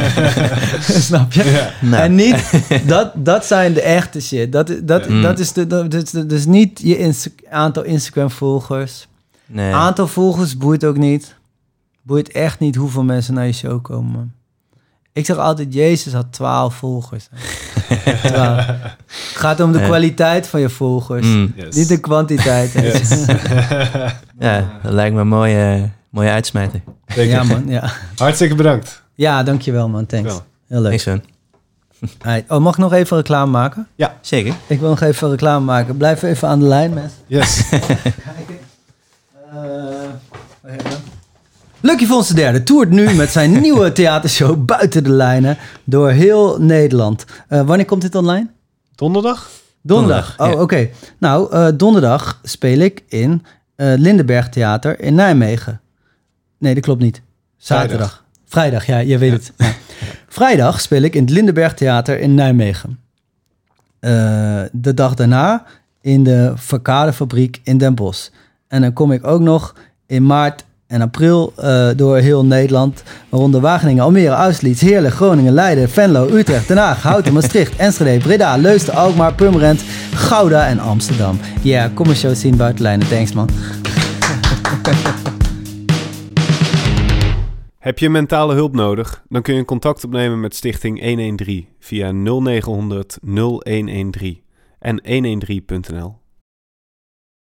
S4: [LAUGHS] [LAUGHS]
S1: Snap je?
S4: Ja.
S2: Nou,
S1: En niet, dat, dat zijn de echte shit. Dat, dat, dat is de, dat dus niet je Insta- aantal Instagram-volgers.
S2: nee.
S1: Aantal volgers boeit ook niet. Boeit echt niet hoeveel mensen naar je show komen. Man. Ik zeg altijd, Jezus had 12 volgers. 12. Het [LAUGHS] gaat om de
S2: Ja.
S1: kwaliteit van je volgers.
S2: Mm.
S4: Yes.
S1: Niet de kwantiteit.
S4: Yes. [LAUGHS]
S2: Ja, dat lijkt me een mooie, mooie uitsmijter.
S4: Zeker.
S1: Ja, man. Ja.
S4: Hartstikke bedankt.
S1: ja, dankjewel, man. Thanks. Heel leuk.
S2: Van.
S1: Alright. Oh, mag ik nog even reclame maken?
S2: Zeker.
S1: Ik wil nog even reclame maken. Blijf even aan de lijn, mensen.
S4: Yes. [LAUGHS]
S1: Kijken. Uh, Lucky Fons de derde toert nu met zijn [LAUGHS] nieuwe theatershow Buiten de Lijnen door heel Nederland. Eh, wanneer komt dit online?
S4: Donderdag?
S1: Donderdag.
S2: Donderdag,
S1: Oh,
S2: ja.
S1: oké. Nou, eh, donderdag speel ik in eh Lindenberg Theater in Nijmegen. Nee, dat klopt niet. Zaterdag. Vrijdag, ja, je weet het. Ja. [LAUGHS] Vrijdag speel ik in het Lindenberg Theater in Nijmegen. Eh, de dag daarna in de Verkadefabriek in Den Bosch. En dan kom ik ook nog in maart en april eh, door heel Nederland, waaronder Wageningen, Almere, Austerlitz, Heerlen, Groningen, Leiden, Venlo, Utrecht, Den Haag, Houten, [LAUGHS] Maastricht, Enschede, Breda, Leusden, Alkmaar, Purmerend, Gouda en Amsterdam. Ja, kom een show zien buiten lijnen. Thanks man. [LAUGHS]
S4: Heb je mentale hulp nodig? Dan kun je contact opnemen met Stichting 113 via 0900 0113 en 113.nl.